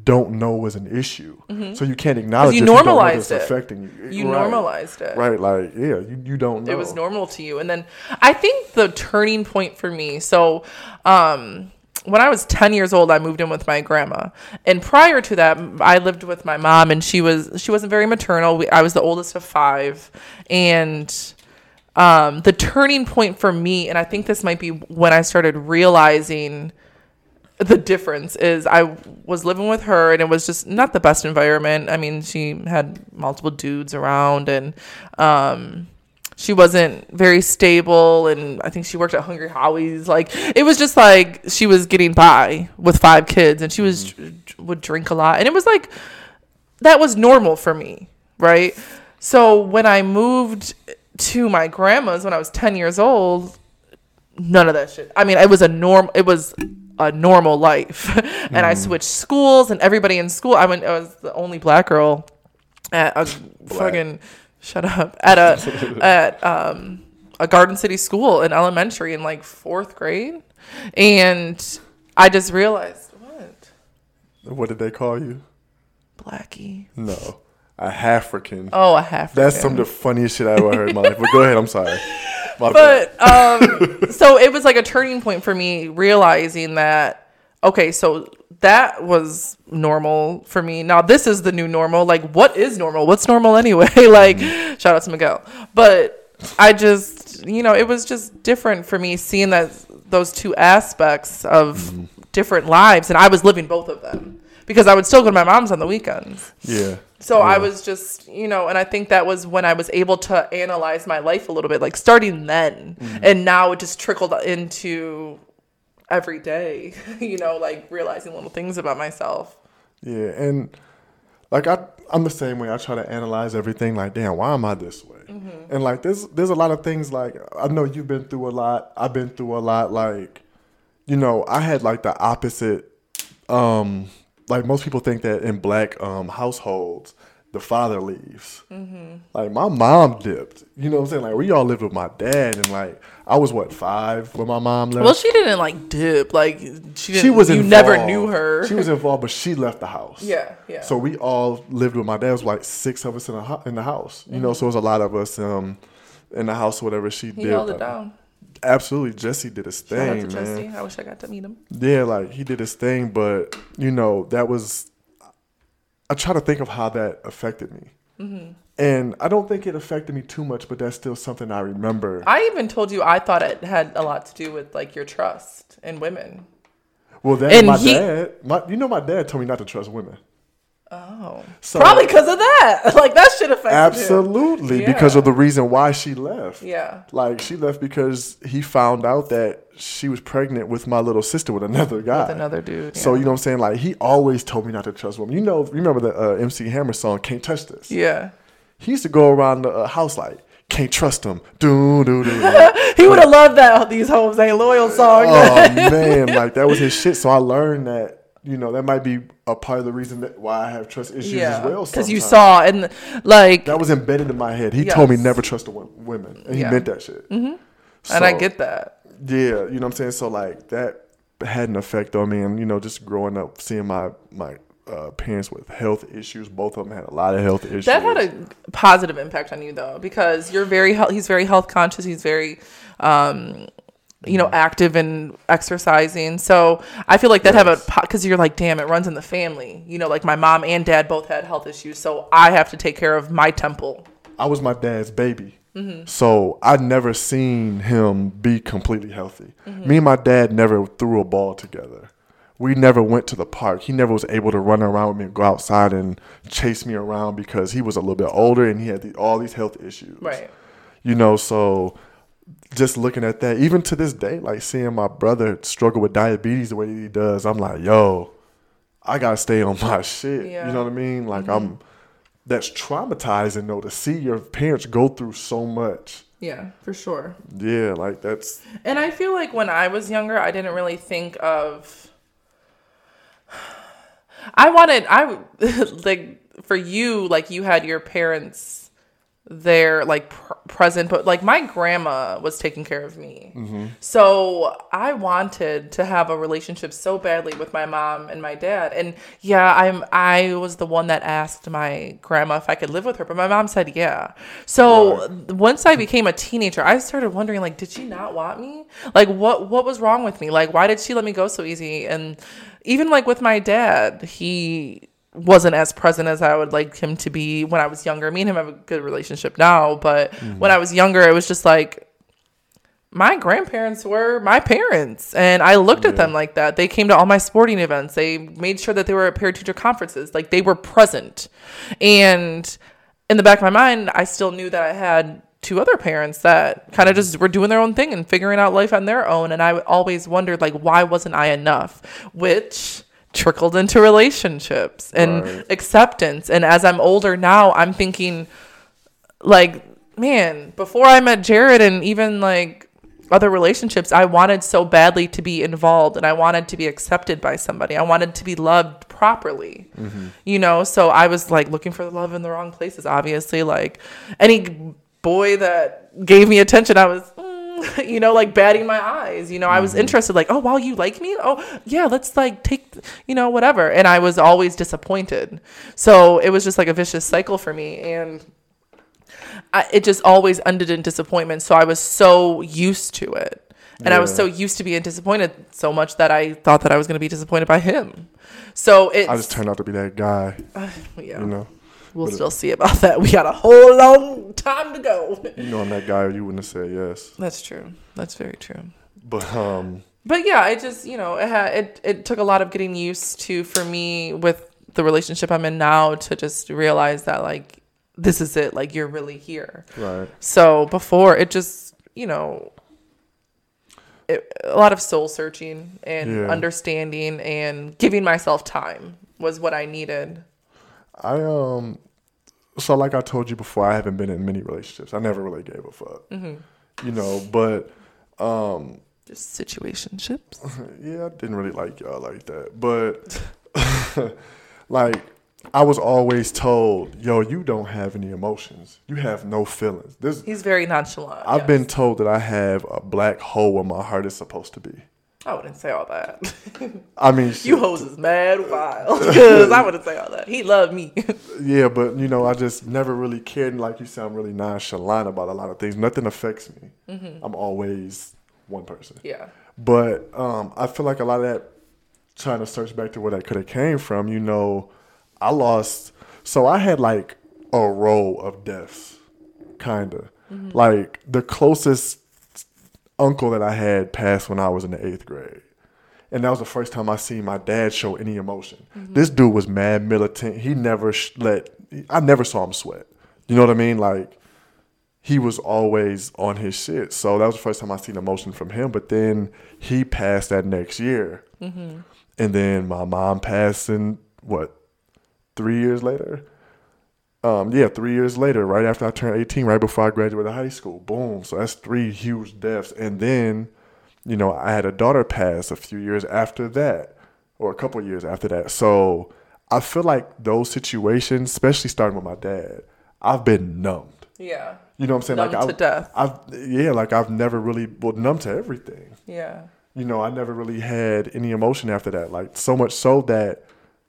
don't know is an issue, so you can't acknowledge. Mm-hmm. you it if don't normalized it's it. affecting you. You Right. normalized it. right? Like, yeah, you, you don't know. It was normal to you. And then I think the turning point for me, so um when I was 10 years old, I moved in with my grandma. And prior to that, I lived with my mom and she was she wasn't very maternal. We, I was the oldest of 5 and um the turning point for me and I think this might be when I started realizing the difference is I was living with her and it was just not the best environment. I mean, she had multiple dudes around and um she wasn't very stable and I think she worked at Hungry Howie's like it was just like she was getting by with five kids and she was mm-hmm. would drink a lot and it was like that was normal for me, right? So when I moved to my grandma's when I was 10 years old, none of that shit. I mean, it was a norm. It was a normal life, and I mm-hmm. switched schools, and everybody in school. I mean, I was the only black girl at a fucking shut up at a at um a Garden City school in elementary in like fourth grade, and I just realized what What did they call you? blackie. No, a African. Oh, a half. That's some of the funniest shit I ever heard in my life. But go ahead, I'm sorry. My but um so it was like a turning point for me realizing that okay so that was normal for me. Now this is the new normal. Like what is normal? What's normal anyway? Like shout out to miguel. But i just you know it was just different for me seeing that those two aspects of different lives and i was living both of them because i would still go to my mom's on the weekends. Yeah. so I was just, you know, and I think that was when I was able to analyze my life a little bit, like starting then. Mm-hmm. And now it just trickled into every day, you know, like realizing little things about myself. Yeah, and like I, I'm the same way. I try to analyze everything. Like, damn, why am I this way? Mm-hmm. And like, there's there's a lot of things. Like, I know you've been through a lot. I've been through a lot. Like, you know, I had like the opposite. Um, like most people think that in black um households, the father leaves. Mm-hmm. Like my mom dipped. You know what I'm saying? Like we all lived with my dad, and like I was what five when my mom left. Well, she didn't like dip. Like she didn't, she was you involved. never knew her. She was involved, but she left the house. Yeah, yeah. So we all lived with my dad. It was like six of us in the hou- in the house. You know, so it was a lot of us um in the house. Whatever she he did, held it down. absolutely. Jesse did his Shout out to thing, Jesse. I wish I got to meet him. Yeah, like he did his thing, but you know that was. I try to think of how that affected me, Mm-hmm. and I don't think it affected me too much, but that's still something I remember. I even told you I thought it had a lot to do with like your trust in women. well, that and my he- dad, my you know, my dad told me not to trust women. Oh, So- probably because of that. Like that should affect. Absolutely, because of the reason why she left. Yeah. Like she left because he found out that she was pregnant with my little sister with another guy. With another dude. So you know what I'm saying? Like he always told me not to trust women. You know, remember the uh, MC Hammer song "Can't Touch This"? Yeah. He used to go around the uh, house like, "Can't trust him." Do do do. He would have loved that these hoes ain't loyal song. oh man, like that was his shit. So I learned that you know that might be a part of the reason that why I have trust issues as well. because you saw and like, that was embedded in my head. He told me never trust women, and he Yeah. meant that shit. Mm-hmm. and I get that. Yeah, you know what I'm saying. So like that had an effect on me, and you know, just growing up, seeing my my uh, parents with health issues. Both of them had a lot of health issues. That had a positive impact on you though, because you're very health. He's very health conscious. He's very, um, you know, active and exercising. So I feel like that have a because you're like, damn, it runs in the family. You know, like my mom and dad both had health issues, so I have to take care of my temple. I was my dad's baby. Mm-hmm. So I never seen him be completely healthy. Mm-hmm. Me and my dad never threw a ball together. We never went to the park. He never was able to run around with me and go outside and chase me around because he was a little bit older and he had the, all these health issues. Right. You know, so just looking at that, even to this day, like seeing my brother struggle with diabetes the way he does, I'm like, yo, I gotta stay on my shit. Yeah. You know what I mean? Like mm-hmm. I'm that's traumatizing though to see your parents go through so much. Yeah, for sure. Yeah, like that's And I feel like when I was younger, I didn't really think of. I wanted I like for you like you had your parents there like pr- present but like my grandma was taking care of me. Mm-hmm. So I wanted to have a relationship so badly with my mom and my dad. And yeah, I'm I was the one that asked my grandma if I could live with her, but my mom said yeah. So once I became a teenager, I started wondering like did she not want me? Like what what was wrong with me? Like why did she let me go so easy? And even like with my dad, he wasn't as present as I would like him to be when I was younger. Me and him have a good relationship now, but mm. when I was younger, it was just like my grandparents were my parents and I looked at them like that. They came to all my sporting events. They made sure that they were at parent teacher conferences. Like they were present. And in the back of my mind, I still knew that I had two other parents that kind of mm. just were doing their own thing and figuring out life on their own. And I always wondered like why wasn't I enough? Which trickled into relationships and Right. acceptance. And as I'm older now, I'm thinking like man before i met jared and even like other relationships i wanted so badly to be involved and i wanted to be accepted by somebody i wanted to be loved properly mm-hmm. you know so i was like looking for the love in the wrong places obviously like any boy that gave me attention i was you know, like batting my eyes. You know, I Mm-hmm. was interested, like, oh, wow, you like me? Oh, yeah, let's like take, you know, whatever. And I was always disappointed. So it was just like a vicious cycle for me. And I, it just always ended in disappointment. So I was so used to it. And I was so used to being disappointed so much that I thought that I was going to be disappointed by him. So it. I just turned out to be that guy, yeah, you know. We'll still see about that. We got a whole long time to go. You know I'm that guy. You wouldn't have said yes, That's true. That's very true. but um, But yeah, it just you know it had it it took a lot of getting used to for me with the relationship I'm in now to just realize that like this is it like you're really here. right. So before it just you know it, a lot of soul searching and Yeah. understanding and giving myself time was what I needed. I um, so like I told you before, I haven't been in many relationships. I never really gave a fuck, Mm-hmm. you know. But um, Just situationships. yeah, I didn't really like y'all like that. But like I was always told, yo, you don't have any emotions. You have no feelings. This He's very nonchalant. I've yes. been told that I have a black hole where my heart is supposed to be. I wouldn't say all that. I mean, shit, you hoes is mad wild because I wouldn't say all that. He loved me. yeah, but you know, I just never really cared. Like you sound really nonchalant about a lot of things. Nothing affects me. I'm always one person. yeah. But um, I feel like a lot of that, trying to search back to where that could have came from, you know, I lost. So I had like a row of deaths, kind of. Like the closest uncle that I had passed when I was in the eighth grade. And that was the first time I seen my dad show any emotion. Mm-hmm. This dude was mad militant. He never sh- let, I never saw him sweat. You know what I mean? Like, he was always on his shit. So that was the first time I seen emotion from him. But then he passed that next year. Mm-hmm. And then my mom passed in what, three years later? Um, yeah, three years later, right after I turned 18, right before I graduated high school. Boom. So that's three huge deaths. And then, you know, I had a daughter pass a few years after that, or a couple years after that. So I feel like those situations, especially starting with my dad, I've been numbed. Yeah. You know what I'm saying? Numb like to I've, death. I've yeah, like I've never really well numb to everything. Yeah. You know, I never really had any emotion after that. Like so much so that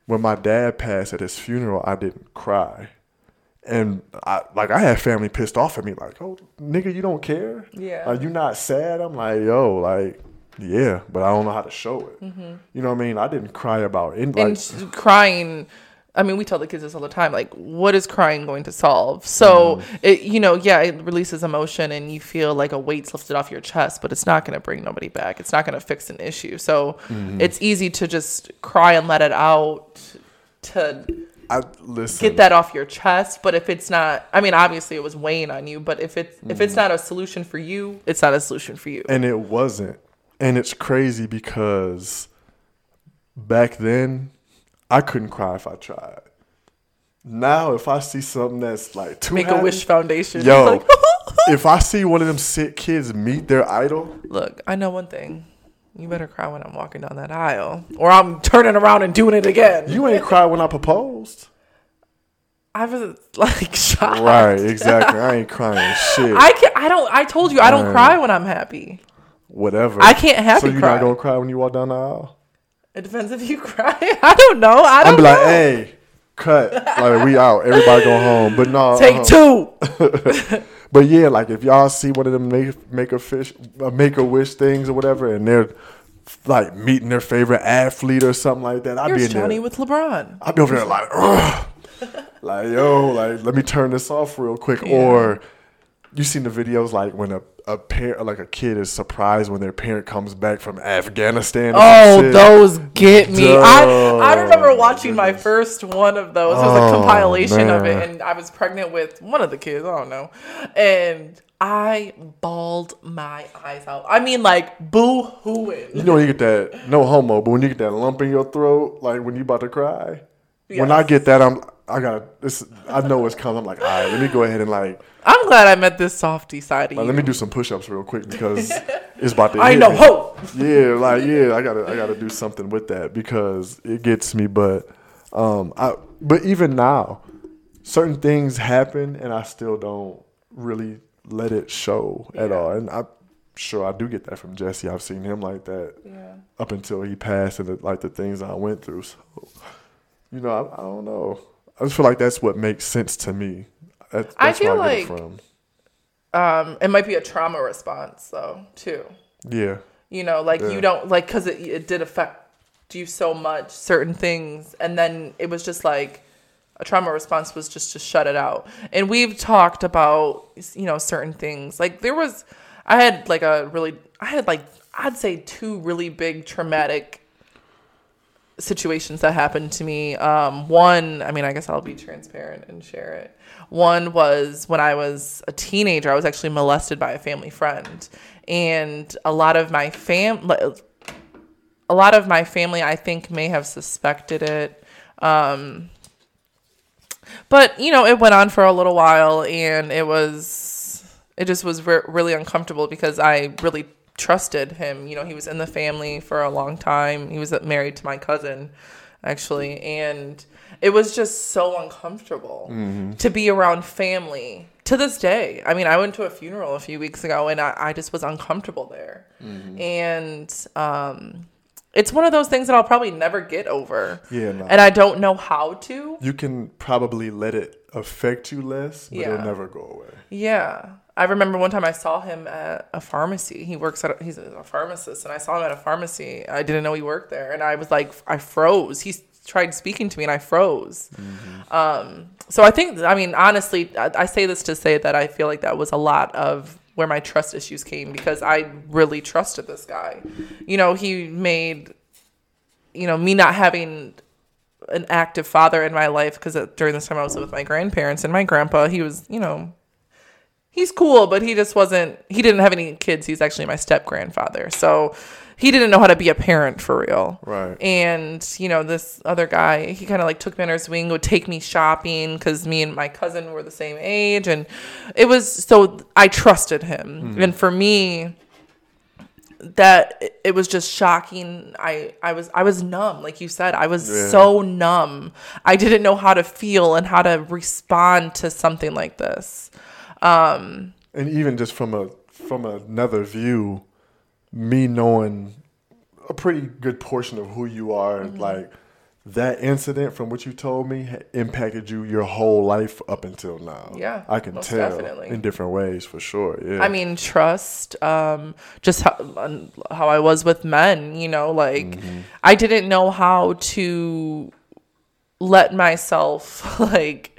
when my dad passed at his funeral, I didn't cry. And I like I had family pissed off at me, like, oh nigga, you don't care? Yeah. Are you not sad? I'm like, yo, like, yeah, but I don't know how to show it. Mm-hmm. You know what I mean? I didn't cry about it. Like, and crying i mean we tell the kids this all the time like what is crying going to solve so mm-hmm. it you know yeah it releases emotion and you feel like a weight's lifted off your chest but it's not going to bring nobody back it's not going to fix an issue so mm-hmm. it's easy to just cry and let it out to I listen. get that off your chest but if it's not i mean obviously it was weighing on you but if it's if it's mm-hmm. not a solution for you it's not a solution for you And it wasn't. And it's crazy because back then I couldn't cry if I tried. Now if I see something that's like too make a wish foundation Yo, Like, if I see one of them sick kids meet their idol, Look, I know one thing. You better cry when I'm walking down that aisle, or I'm turning around and doing it again. you ain't cry when I proposed. I was like shocked. Right, exactly. I ain't crying shit. I can't. I don't. I told you I don't cry when I'm happy. Whatever. I can't happy So you're cry. not gonna cry when you walk down the aisle? It depends if you cry. I don't know. I I'm don't be like, know. hey, cut. Like we out. Everybody go home. But no. Take uh-huh. two. But yeah, like if y'all see one of them make make a fish, uh, make a wish things or whatever, and they're like meeting their favorite athlete or something like that, I'd be Here's in Johnny there. with LeBron. I'd be over there like, Ugh. like yo, like let me turn this off real quick. Or you seen the videos like when a a parent like a kid is surprised when their parent comes back from Afghanistan. Oh, those get me. I, I remember watching my first one of those. It was a Oh, compilation of it, and I was pregnant with one of the kids. I don't know, and I bawled my eyes out. I mean, like boo hooing. You know when you get that no homo, but when you get that lump in your throat, like when you about to cry. When I get that, I'm I gotta. This I know it's coming. I'm like, all right, let me go ahead and like, I'm glad I met this softy side of like, you. let me do some push-ups real quick because it's about to. I hit know hope. Yeah, like yeah, I gotta I gotta do something with that because it gets me. But um, I but even now, certain things happen and I still don't really let it show at all. And I'm sure I do get that from Jesse. I've seen him like that Yeah. up until he passed and the, like the things I went through. So, you know, I, I don't know. I just feel like that's what makes sense to me. That's, I feel where I get it like- from. Um, it might be a trauma response though too. Yeah, You know, like Yeah. you don't like because it it did affect you so much certain things, and then it was just like a trauma response was just to shut it out. And we've talked about you know certain things. Like there was, I had like a really, I had like I'd say two really big traumatic situations that happened to me. Um, one, I mean, I guess I'll be transparent and share it. One was when I was a teenager, I was actually molested by a family friend, and a lot of my fam, a lot of my family, I think, may have suspected it. Um, but you know, it went on for a little while, and it was, it just was re- really uncomfortable because I really trusted him. You know, he was in the family for a long time. He was married to my cousin, actually, and it was just so uncomfortable to be around family to this day. I mean, I went to a funeral a few weeks ago, and I, I just was uncomfortable there, and um, it's one of those things that I'll probably never get over. yeah. No. And I don't know how to. you can probably let it affect you less, but Yeah. it'll never go away. Yeah. I remember one time I saw him at a pharmacy. He works at a, he's a pharmacist and I saw him at a pharmacy. I didn't know he worked there and I was like I froze. He tried speaking to me and I froze. Um so I think I mean honestly I, I say this to say that I feel like that was a lot of where my trust issues came because I really trusted this guy. You know, he made you know me not having an active father in my life because during this time I was with my grandparents and my grandpa. He was, you know, he's cool, but he just wasn't. He didn't have any kids. He's actually my step grandfather, so he didn't know how to be a parent for real. Right. And you know, this other guy, he kind of like took me under his wing, would take me shopping because me and my cousin were the same age, and it was so I trusted him. Mm-hmm. And for me, that it- it was just shocking. I I was I was numb, like you said. I was Yeah. so numb. I didn't know how to feel and how to respond to something like this. And even just from a from another view, me knowing a pretty good portion of who you are, Mm-hmm. like that incident from what you told me impacted you your whole life up until now. Yeah, I can tell definitely. in different ways for sure. Yeah, I mean, trust, um, just how, um, how I was with men, you know, like I didn't know how to let myself, like,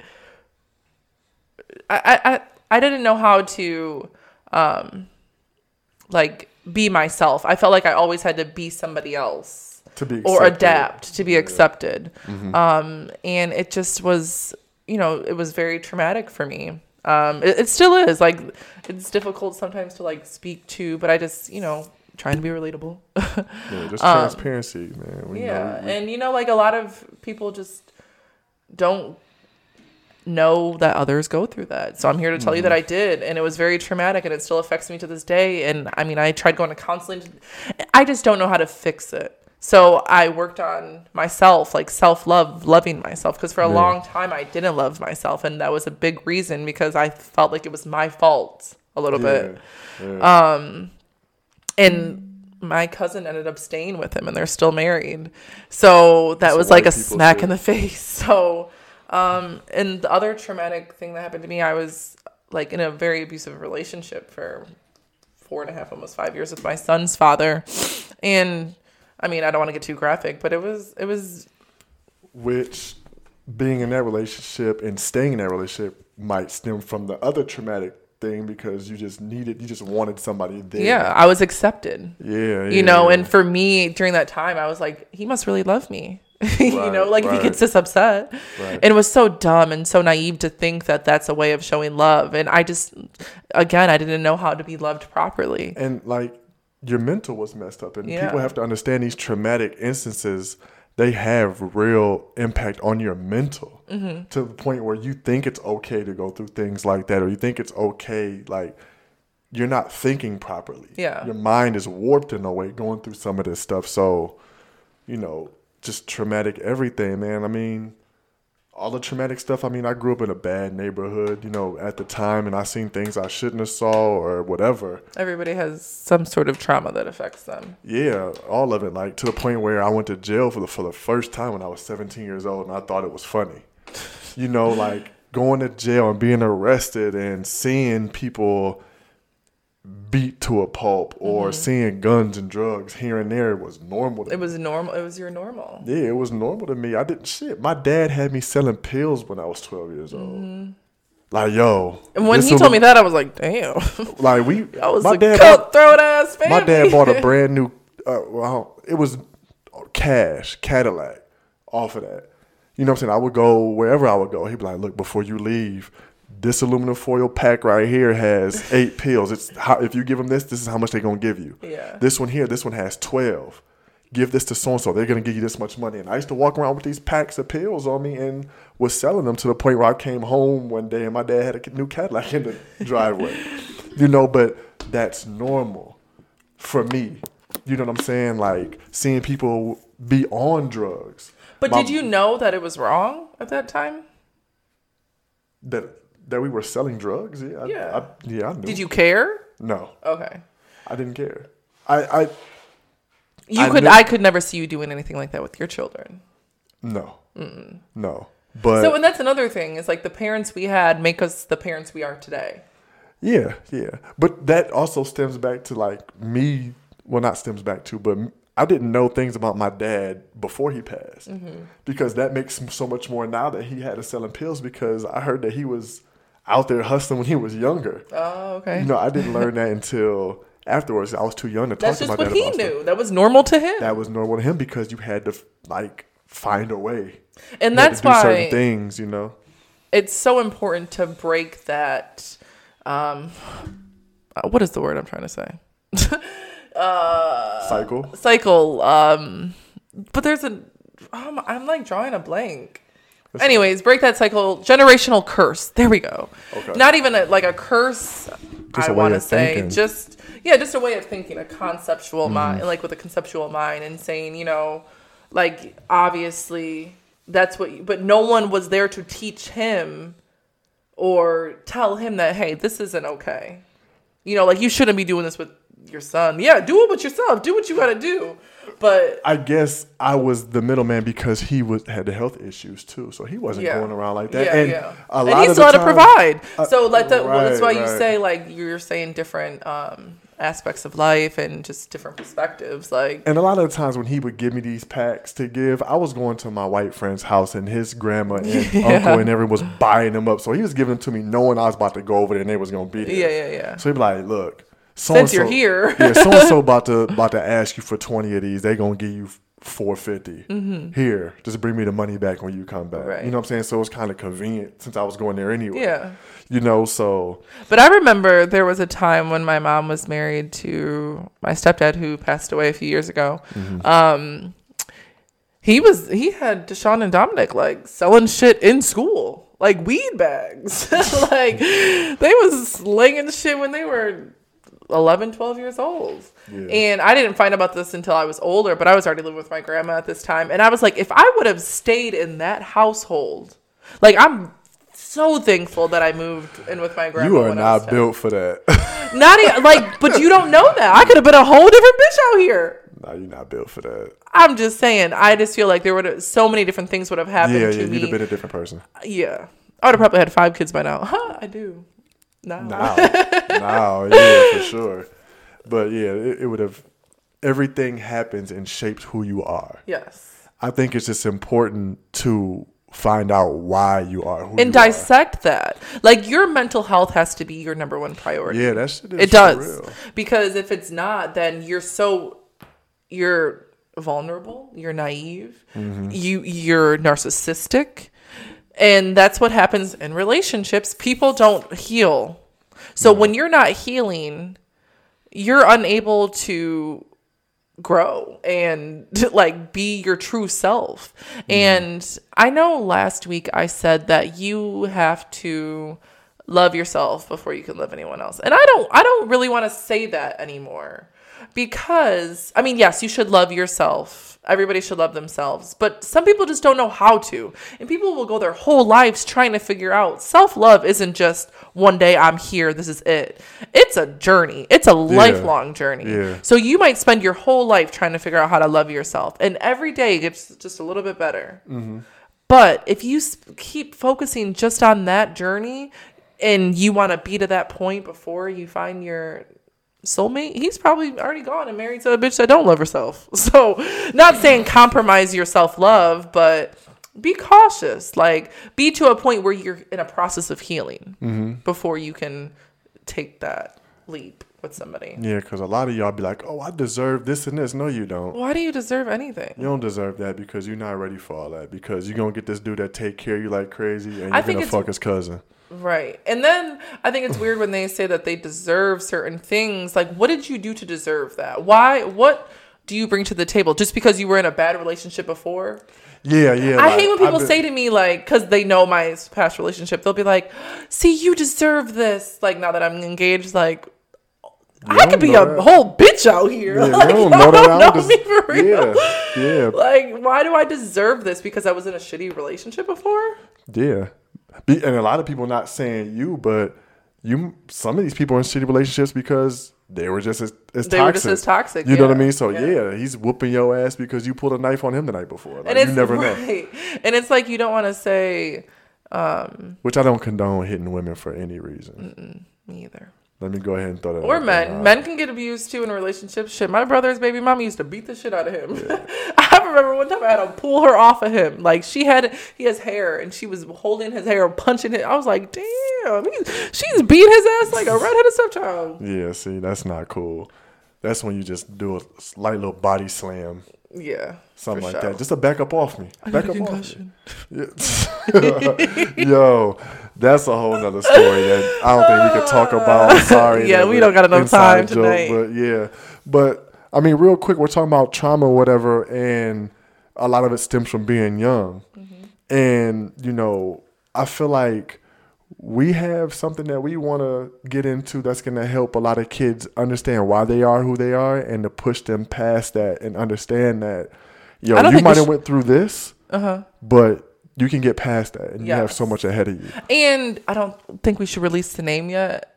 I, I, I- didn't know how to, um, like, be myself. I felt like I always had to be somebody else to be or adapt to be accepted. Um, and it just was, you know, it was very traumatic for me. Um, it, it still is like it's difficult sometimes to like speak to, but I just, you know, trying to be relatable. Yeah, just transparency, man. We Um, yeah, know we- and you know, like a lot of people just don't know that others go through that. So I'm here to tell you that I did, and it was very traumatic, and it still affects me to this day. And I mean, I tried going to counseling. I just don't know how to fix it. So I worked on myself, like self love, loving myself, because for a Yeah. long time I didn't love myself, and that was a big reason because I felt like it was my fault a little bit yeah, yeah. Um, and my cousin ended up staying with him and they're still married so that That's was like a smack in the face so um and the other traumatic thing that happened to me i was like in a very abusive relationship for four and a half almost five years with my son's father and i mean i don't want to get too graphic but it was it was which being in that relationship and staying in that relationship might stem from the other traumatic thing because you just needed, you just wanted somebody there. yeah i was accepted yeah, you know yeah. and for me during that time i was like he must really love me you know Right, like if he gets this upset Right. and it was so dumb and so naive to think that that's a way of showing love and i just again i didn't know how to be loved properly and like your mental was messed up and Yeah. people have to understand these traumatic instances they have real impact on your mental Mm-hmm. to the point where you think it's okay to go through things like that or you think it's okay like you're not thinking properly Yeah. your mind is warped in a way going through some of this stuff so you know just traumatic everything man i mean all the traumatic stuff. I mean, I grew up in a bad neighborhood, you know, at the time, and I seen things I shouldn't have saw or whatever. Everybody has some sort of trauma that affects them. Yeah, all of it. Like to the point where I went to jail for the for the first time when I was 17 years old, and I thought it was funny. You know, like going to jail and being arrested and seeing people beat to a pulp or seeing guns and drugs here and there was normal. To It was normal. It was your normal. yeah, it was normal to me. I didn't shit. My dad had me selling pills when I was 12 years old. Like, yo. And when he told me that, I was like, damn. like we, I was my a dad, cutthroat ass family. my dad bought a brand new. Uh, well, it was cash Cadillac off of that. You know what I'm saying? I would go wherever I would go. He'd be like, "Look, before you leave, this aluminum foil pack right here has eight pills. It's how, if you give them this, this is how much they're gonna give you. Yeah. This one here, this one has twelve. Give this to so and so. They're gonna give you this much money. And I used to walk around with these packs of pills on me and was selling them to the point where I came home one day and my dad had a new Cadillac in the driveway. You know, but that's normal for me. You know what I'm saying? Like seeing people be on drugs. But My- did you know that it was wrong at that time? that that we were selling drugs? Yeah, I, Yeah. I, yeah, I knew. Did you care? No, Okay. I didn't care. I, I You I could. knew- I could never see you doing anything like that with your children. no, no. But so, and that's another thing is like the parents we had make us the parents we are today. Yeah, yeah. But that also stems back to like me. Well, not stems back to, but I didn't know things about my dad before he passed mm-hmm. because that makes so much more now that he had to selling pills because I heard that he was out there hustling when he was younger. Oh, okay. You know, I didn't learn that until afterwards. I was too young to talk that's to just my what he about knew. That was normal to him. That was normal to him because you had to like find a way. and You that's do certain things, you know. it's so important to break that. Um, uh, what is the word I'm trying to say? Cycle. cycle. Um, but there's a. Um, I'm like drawing a blank. Anyways, break that cycle. Generational curse. There we go. Okay. Not even a, like a curse. Just I want to say thinking. just yeah, just a way of thinking, a conceptual Mm-hmm. mind, like with a conceptual mind, and saying you know, like obviously that's what. You, but no one was there to teach him or tell him that hey, this isn't okay. You know, like you shouldn't be doing this with your son. Yeah, do it with yourself. Do what you got to do. But I guess I was the middleman because he was had the health issues too, so he wasn't yeah, going around like that. Yeah, and yeah. a and lot he of still had to provide. Uh, so like that. well, that's why right, you say like you're saying different um, aspects of life and just different perspectives. Like And a lot of the times when he would give me these packs to give, I was going to my white friend's house and his grandma and uncle and everyone was buying them up. So he was giving them to me knowing I was about to go over there and they was gonna be there. yeah, yeah, yeah. So he'd be like, look, Since you're here. yeah, so and so about to about to ask you for twenty of these. They gonna give you four Here, just bring me the money back when you come back. Mm-hmm. Right. You know what I'm saying? So it's kind of convenient since I was going there anyway. Yeah. You know, so But I remember there was a time when my mom was married to my stepdad who passed away a few years ago. Mm-hmm. Um, he was he had Deshaun and Dominic like selling shit in school, like weed bags. like they was slinging shit when they were 11, 12 years old. Yeah. And I didn't find out about this until I was older, but I was already living with my grandma at this time. And I was like, if I would have stayed in that household, like I'm so thankful that I moved in with my grandma. you are when I was not built for that. Not e- like, but you don't know that. I could have been a whole different bitch out here. no, you're not built for that. I'm just saying. I just feel like there would have so many different things would have happened Yeah, yeah, me. you'd have been a different person. yeah, I would have probably had five kids by now. Huh? I do. No. Now, now, yeah, for sure. But yeah, it, it would have. Everything happens and shapes who you are. Yes. I think it's just important to find out why you are who And you dissect that. Like your mental health has to be your number one priority. Yeah, that's it for does real. because if it's not then you're so you're vulnerable you're naive Mm-hmm. you you're narcissistic and that's what happens in relationships people don't heal so when you're not healing you're unable to grow and like be your true self. Mm-hmm. And I know last week I said that you have to love yourself before you can love anyone else. And I don't I don't really want to say that anymore. Because I mean, yes, you should love yourself. Everybody should love themselves, but some people just don't know how to. And people will go their whole lives trying to figure out self-love isn't just one day I'm here, this is it. It's a journey. It's a lifelong journey. Yeah. So you might spend your whole life trying to figure out how to love yourself, and every day gets just a little bit better. Mm-hmm. But if you keep focusing just on that journey and you want to be to that point before you find your soulmate, he's probably already gone and married to a bitch that don't love herself. So, not saying compromise your self love, but be cautious. Like, be to a point where you're in a process of healing mm-hmm. before you can take that leap with somebody. Yeah, because a lot of y'all be like, "Oh, I deserve this and this." No, you don't. Why do you deserve anything? You don't deserve that because you're not ready for all that. Because you're gonna get this dude that take care of you like crazy, and you're gonna fuck his cousin. Right. And then I think it's weird when they say that they deserve certain things. Like, what did you do to deserve that? Why? What do you bring to the table? Just because you were in a bad relationship before? Yeah, yeah. I like, hate when people been- say to me, like, because they know my past relationship, they'll be like, see, you deserve this. Like, now that I'm engaged, like, I could be a that. whole bitch out here. Yeah, like, don't know don't know don't me for real. Yeah, yeah, Like, why do I deserve this? Because I was in a shitty relationship before? yeah. Be, and a lot of people not saying you, but you. Some of these people are in shitty relationships because they were just as, as They toxic. were just as toxic, You know what I mean? So yeah. yeah. he's whooping your ass because you pulled a knife on him the night before. Like, And it's you never know. right. And it's like, you don't want to say, um, Which I don't condone hitting women for any reason. me either. Let me go ahead and throw that. Or there. men. Men can get abused too in relationships. Shit, my brother's baby mama used to beat the shit out of him. I remember one time I had to pull her off of him. Like she had, he has hair, and she was holding his hair, punching it. I was like, damn, he, she's beat his ass like a redheaded stepchild. Yeah, see, that's not cool. That's when you just do a slight little body slam, Yeah, something like sure. that, just to back up off me. I Back up off me. Yeah. Yo, that's a whole nother story that I don't think we could talk about. I'm sorry. Yeah, we don't got enough inside time tonight. But yeah, but I mean, real quick, we're talking about trauma, or whatever, and a lot of it stems from being young. Mm-hmm. And you know, I feel like we have something that we want to get into that's going to help a lot of kids understand why they are who they are and to push them past that and understand that yo you might have sh- went through this Uh-huh. but you can get past that and you have so much ahead of you And I don't think we should release the name yet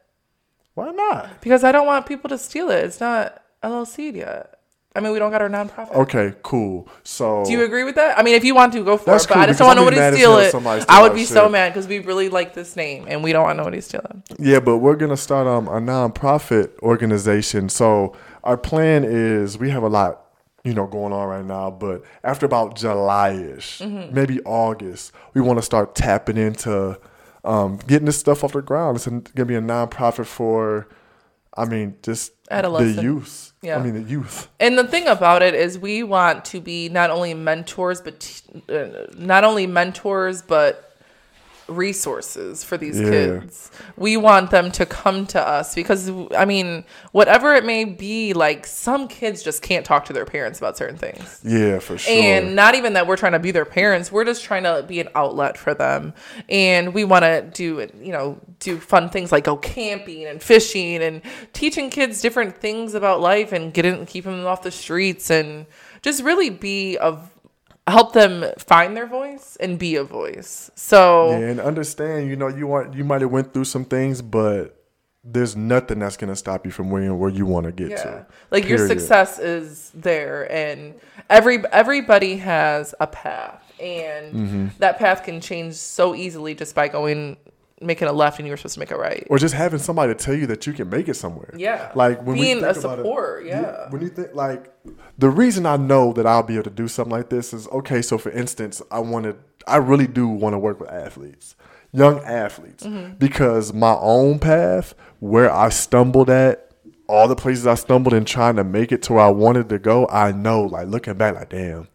why not because I don't want people to steal it. It's not LLC yet. I mean, we don't got our nonprofit. okay cool so Do you agree with that? I mean, if you want to, go for it. But cool, I just don't want nobody to steal it. steal I would be so mad because we really like this name and we don't want nobody to steal it. Yeah, but we're gonna start um, a nonprofit organization. So our plan is we have a lot, you know, going on right now. But after about July-ish, Mm-hmm. maybe August, we want to start tapping into um, getting this stuff off the ground. It's gonna be a nonprofit for, I mean, just the youth. Yeah. I mean, the youth. And the thing about it is, we want to be not only mentors, but t- uh, not only mentors, but resources for these Yeah. kids. We want them to come to us because, I mean, whatever it may be, like some kids just can't talk to their parents about certain things. Yeah, for sure. And not even that we're trying to be their parents, we're just trying to be an outlet for them. And we want to do, you know, do fun things like go camping and fishing and teaching kids different things about life and getting keeping them off the streets and just really be of help them find their voice and be a voice. So Yeah, and understand, you know, you want you might have went through some things, but there's nothing that's gonna stop you from where where you want to get yeah to. like your success is there and every everybody has a path and Mm-hmm. that path can change so easily just by going making a left and you were supposed to make a right or just having somebody to tell you that you can make it somewhere. Yeah. like when Being we a think it- support, yeah. When you think like the reason I know that I'll be able to do something like this is okay. So for instance, I wanted, I really do want to work with athletes, young athletes, Mm-hmm. because my own path where I stumbled at. All the places I stumbled in trying to make it to where I wanted to go, I know, like looking back, like damn,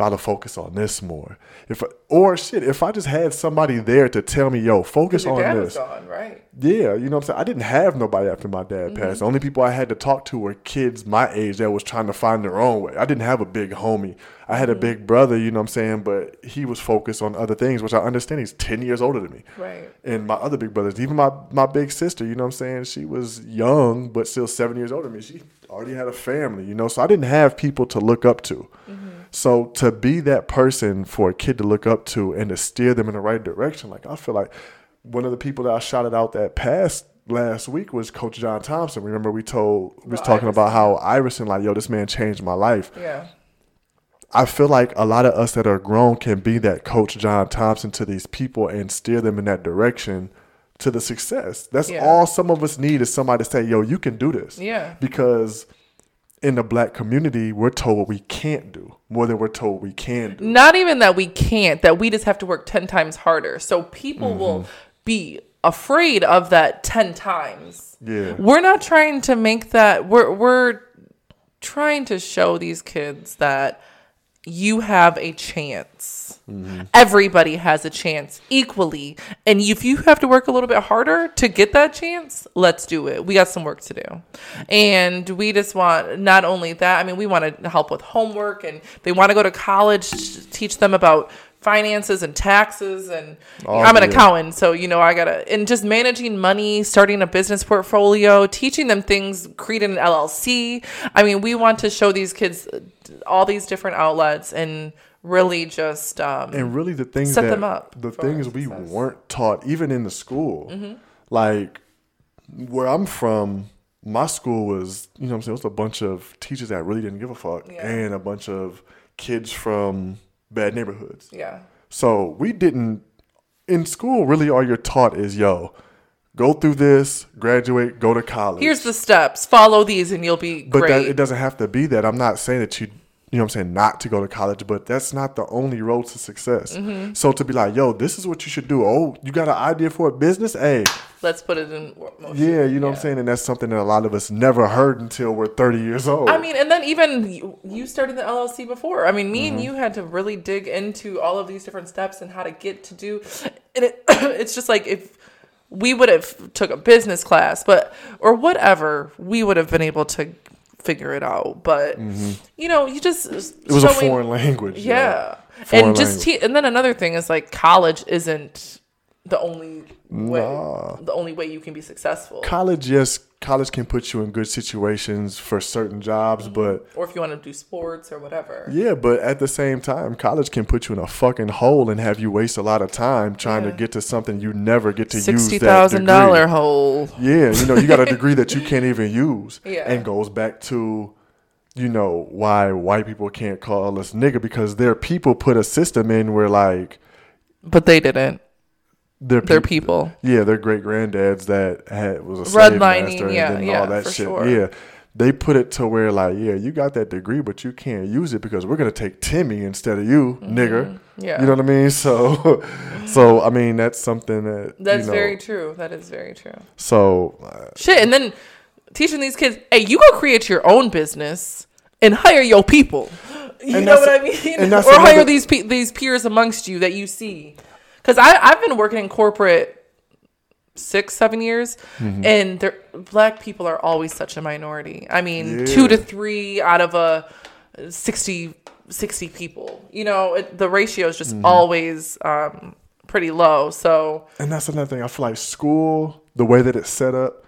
I'd have focused on this more, if or shit, if I just had somebody there to tell me, yo, focus on dad this. was gone, right? Yeah, you know what I'm saying? I didn't have nobody after my dad Mm-hmm. passed. The only people I had to talk to were kids my age that was trying to find their own way. I didn't have a big homie. I had a Mm-hmm. big brother, you know what I'm saying? But he was focused on other things, which I understand. He's 10 years older than me. Right. And my other big brothers, even my, my big sister, you know what I'm saying? She was young, but still seven years older than me. She already had a family, you know? So I didn't have people to look up to. So to be that person for a kid to look up to and to steer them in the right direction, like I feel like one of the people that I shouted out that passed last week was Coach John Thompson. Remember we told we was talking about how Iverson, like, yo, this man changed my life. Yeah. I feel like a lot of us that are grown can be that Coach John Thompson to these people and steer them in that direction to the success. That's Yeah. all some of us need is somebody to say, yo, you can do this. Yeah. Because in the black community, we're told what we can't do more than we're told we can do. Not even that we can't, that we just have to work 10 times harder. So people will Mm-hmm. be afraid of that 10 times. Yeah. We're not trying to make that we're we're trying to show these kids that you have a chance. Mm-hmm. Everybody has a chance equally. And if you have to work a little bit harder to get that chance, let's do it. We got some work to do. And we just want not only that, I mean, we want to help with homework and they want to go to college, teach them about finances and taxes and I'm an accountant, so you know I gotta and just managing money, starting a business portfolio, teaching them things, creating an LLC. I mean, we want to show these kids uh, all these different outlets and really just um, and really the things Set that them up the things we. Mm-hmm. weren't taught even in the school like where i'm from my school was you know what i'm saying it was a bunch of teachers that really didn't give a fuck Yeah. and a bunch of kids from bad neighborhoods yeah, so we didn't in school really all you're taught is yo go through this graduate go to college here's the steps. Follow these, and you'll be great. but that, it doesn't have to be that. I'm not saying that you, you know what I'm saying, not to go to college, but that's not the only road to success. Mm-hmm. So to be like, yo, this is what you should do. Oh, you got an idea for a business? Hey, Let's put it in motion. yeah, you know what I'm saying? And that's something that a lot of us never heard until we're 30 years old. I mean, and then even you, you started the LLC before. I mean, me Mm-hmm. and you had to really dig into all of these different steps and how to get to do. And it, it's just like if we would have took a business class, but or whatever, we would have been able to figure it out. But you know, you just Mm-hmm. it was a foreign language. yo. Yeah, Foreign and just te- and then another thing is like college isn't the only way. Nah. The only way you can be successful. College, yes, college can put you in good situations for certain jobs, mm-hmm. but or if you want to do sports or whatever. Yeah, but at the same time, college can put you in a fucking hole and have you waste a lot of time trying to get to something you never get to use. Sixty that thousand degree. hole. Yeah, you know, you got a degree that you can't even use. Yeah. And goes back to, you know, why white people can't call us nigga because their people put a system in where like But they didn't. Their They're people. Yeah, their great granddads that had was a slave Redlining, master and yeah, all that for shit. sure. Yeah. They put it to where like, yeah, you got that degree, but you can't use it because we're gonna take Timmy instead of you, nigger. Mm-hmm. Yeah. You know what I mean? So, so I mean that's something that That's you know, very true. That is very true. So, uh, Shit, and then teaching these kids, hey, you go create your own business and hire your people. You know what I mean? or hire these pe- these peers amongst you that you see. Because I I've been working in corporate six seven years, Mm-hmm. and there black people are always such a minority. I mean, Yeah. two to three out of a 60, 60 people. You know, it, the ratio is Mm-hmm. just always um, pretty low. So and that's another thing. I feel like school, the way that it's set up,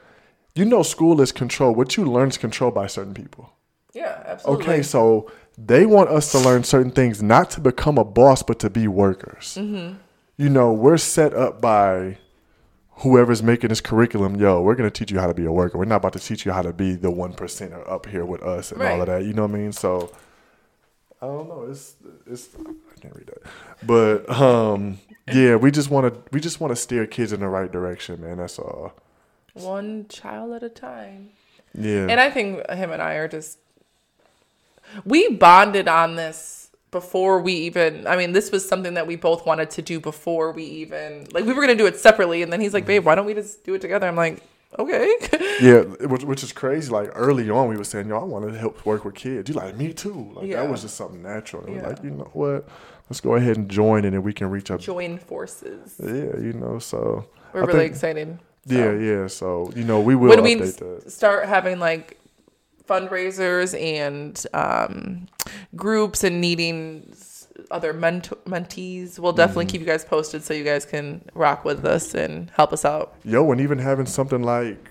you know, school is controlled. What you learn is controlled by certain people. yeah, absolutely. Okay, so they want us to learn certain things, not to become a boss, but to be workers. Mm-hmm. You know, we're set up by whoever's making this curriculum. Yo, we're gonna teach you how to be a worker. We're not about to teach you how to be the one percenter up here with us and all of that. You know what I mean? So I don't know. It's it's I can't read that, but um, yeah, we just want to we just want to steer kids in the right direction, man. That's all. One child at a time. Yeah. And I think him and I are just we bonded on this before we even I mean this was something that we both wanted to do before we even like we were going to do it separately and then he's like babe why don't we just do it together I'm like okay. Yeah, which, which is crazy. Like early on, we were saying, "Yo, I want to help work with kids." You like me too. Like Yeah. that was just something natural. And we're Yeah. Like you know what? Let's go ahead and join, and then we can reach out. Join forces. Yeah, you know. So We're I really think- excited. So, yeah, yeah. So you know, we will When we update s- that. start having like fundraisers and um, groups and needing other ment- mentees, we'll definitely Mm-hmm. keep you guys posted so you guys can rock with us and help us out. Yo, and even having something like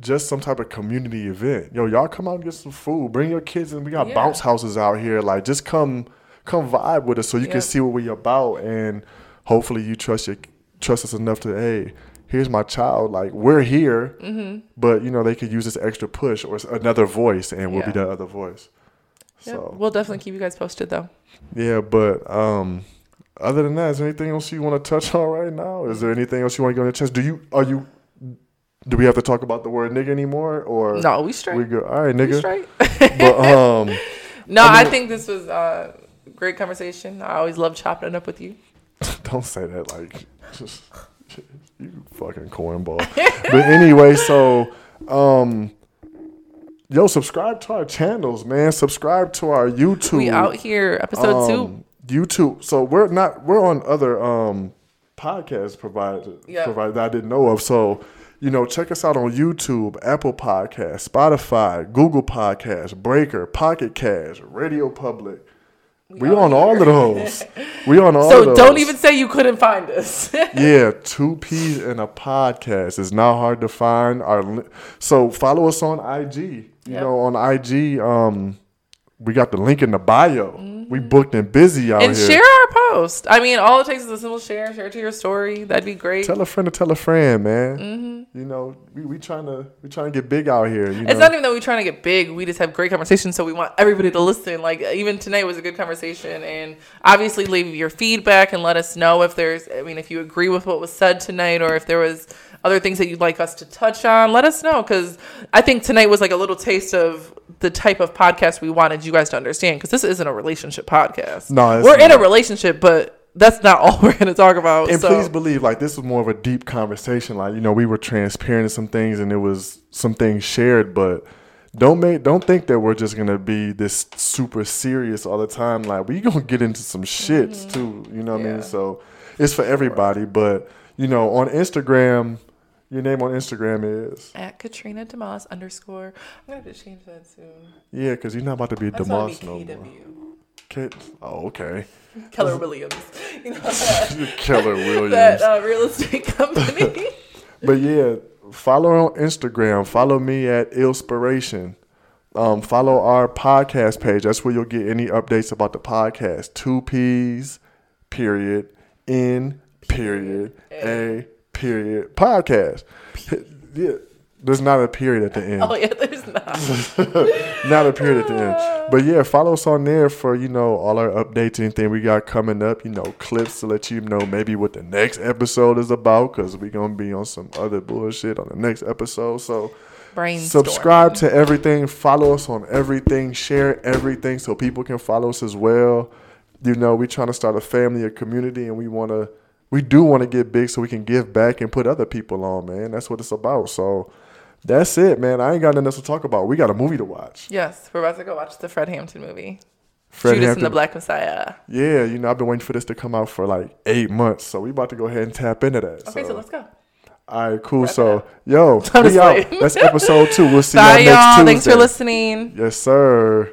just some type of community event. Yo, y'all come out and get some food. Bring your kids and we got Yeah. bounce houses out here. Like just come come vibe with us so you Yep. can see what we're about and hopefully you trust your trust us enough to hey, here's my child. Like we're here, Mm-hmm. but you know they could use this extra push or another voice, and we'll be Yeah. that other voice. Yeah, So we'll definitely keep you guys posted though. yeah, but um, other than that, is there anything else you want to touch on right now? Is there anything else you want to go on the chest? Do you are you? Do we have to talk about the word nigga anymore, or No, we straight. we good? All right, We nigga. straight. But um, No, I I, mean- think think this was a great conversation. I always love chopping it up with you. don't say that like just you fucking cornball. but anyway, so um, yo, subscribe to our channels, man. Subscribe to our YouTube. We out here, episode two. um, YouTube. So we're not we're on other um podcast providers Yeah. providers that I didn't know of. So you know, check us out on YouTube, Apple Podcasts, Spotify, Google Podcasts, Breaker, Pocket Cast, Radio Public. We, on all of those. We on all of So don't even say you couldn't find us. yeah, two P's in a podcast is not hard to find. Our so follow us on IG. You Yep. know, on IG, um, we got the link in the bio. We booked and busy out Mm-hmm. and share our post. I mean, all it takes is a simple share. Share it to your story. That'd be great. Tell a friend to tell a friend, man. Mm-hmm. You know, we, we trying to we trying to get big out here. You know, It's not even that we're trying to get big. We just have great conversations, so we want everybody to listen. Like even tonight was a good conversation, and obviously leave your feedback and let us know if there's. I mean, if you agree with what was said tonight, or if there was other things that you'd like us to touch on, let us know. Because I think tonight was like a little taste of the type of podcast we wanted you guys to understand. Because this isn't a relationship podcast. No, it's we're in a relationship, but that's not all we're going to talk about. and so. please believe, like this was more of a deep conversation. Like you know, we were transparent in some things, and it was some things shared. But don't make don't think that we're just gonna be this super serious all the time. Like we gonna get into some shits too. You know what I Mm-hmm. Mean? So it's for everybody. But you know, on Instagram, your name on Instagram is at Katrina Demas underscore. I'm gonna have to change that soon. yeah, because you're not about to be I just want Demas no more. KW. Kid, oh okay, Keller Williams. You know that, Keller Williams. that uh, real estate company. But yeah, follow her on Instagram. Follow me at Inspiration. Um, follow our podcast page. That's where you'll get any updates about the podcast. Two P's, period, in, period, a, period, podcast. Yeah, there's not a period at the end. oh yeah, there's not. Not a period at the end. But yeah, follow us on there for, you know, all our updates, anything we got coming up, you know, clips to let you know maybe what the next episode is about because we're going to be on some other bullshit on the next episode. So subscribe to everything, follow us on everything, share everything so people can follow us as well. You know, we're trying to start a family, a community, and we want to, we do want to get big so we can give back and put other people on, man. That's what it's about. So that's it, man. I ain't got nothing else to talk about. We got a movie to watch. Yes, we're about to go watch the Fred Hampton movie. Fred Judas Hampton. and the Black Messiah. Yeah, you know, I've been waiting for this to come out for like eight months, so we about to go ahead and tap into that. Okay, so, let's go. All right, cool. wrap So, yo, just That's episode two. We'll see Bye, y'all next y'all. Tuesday. Thanks for listening. Yes, sir.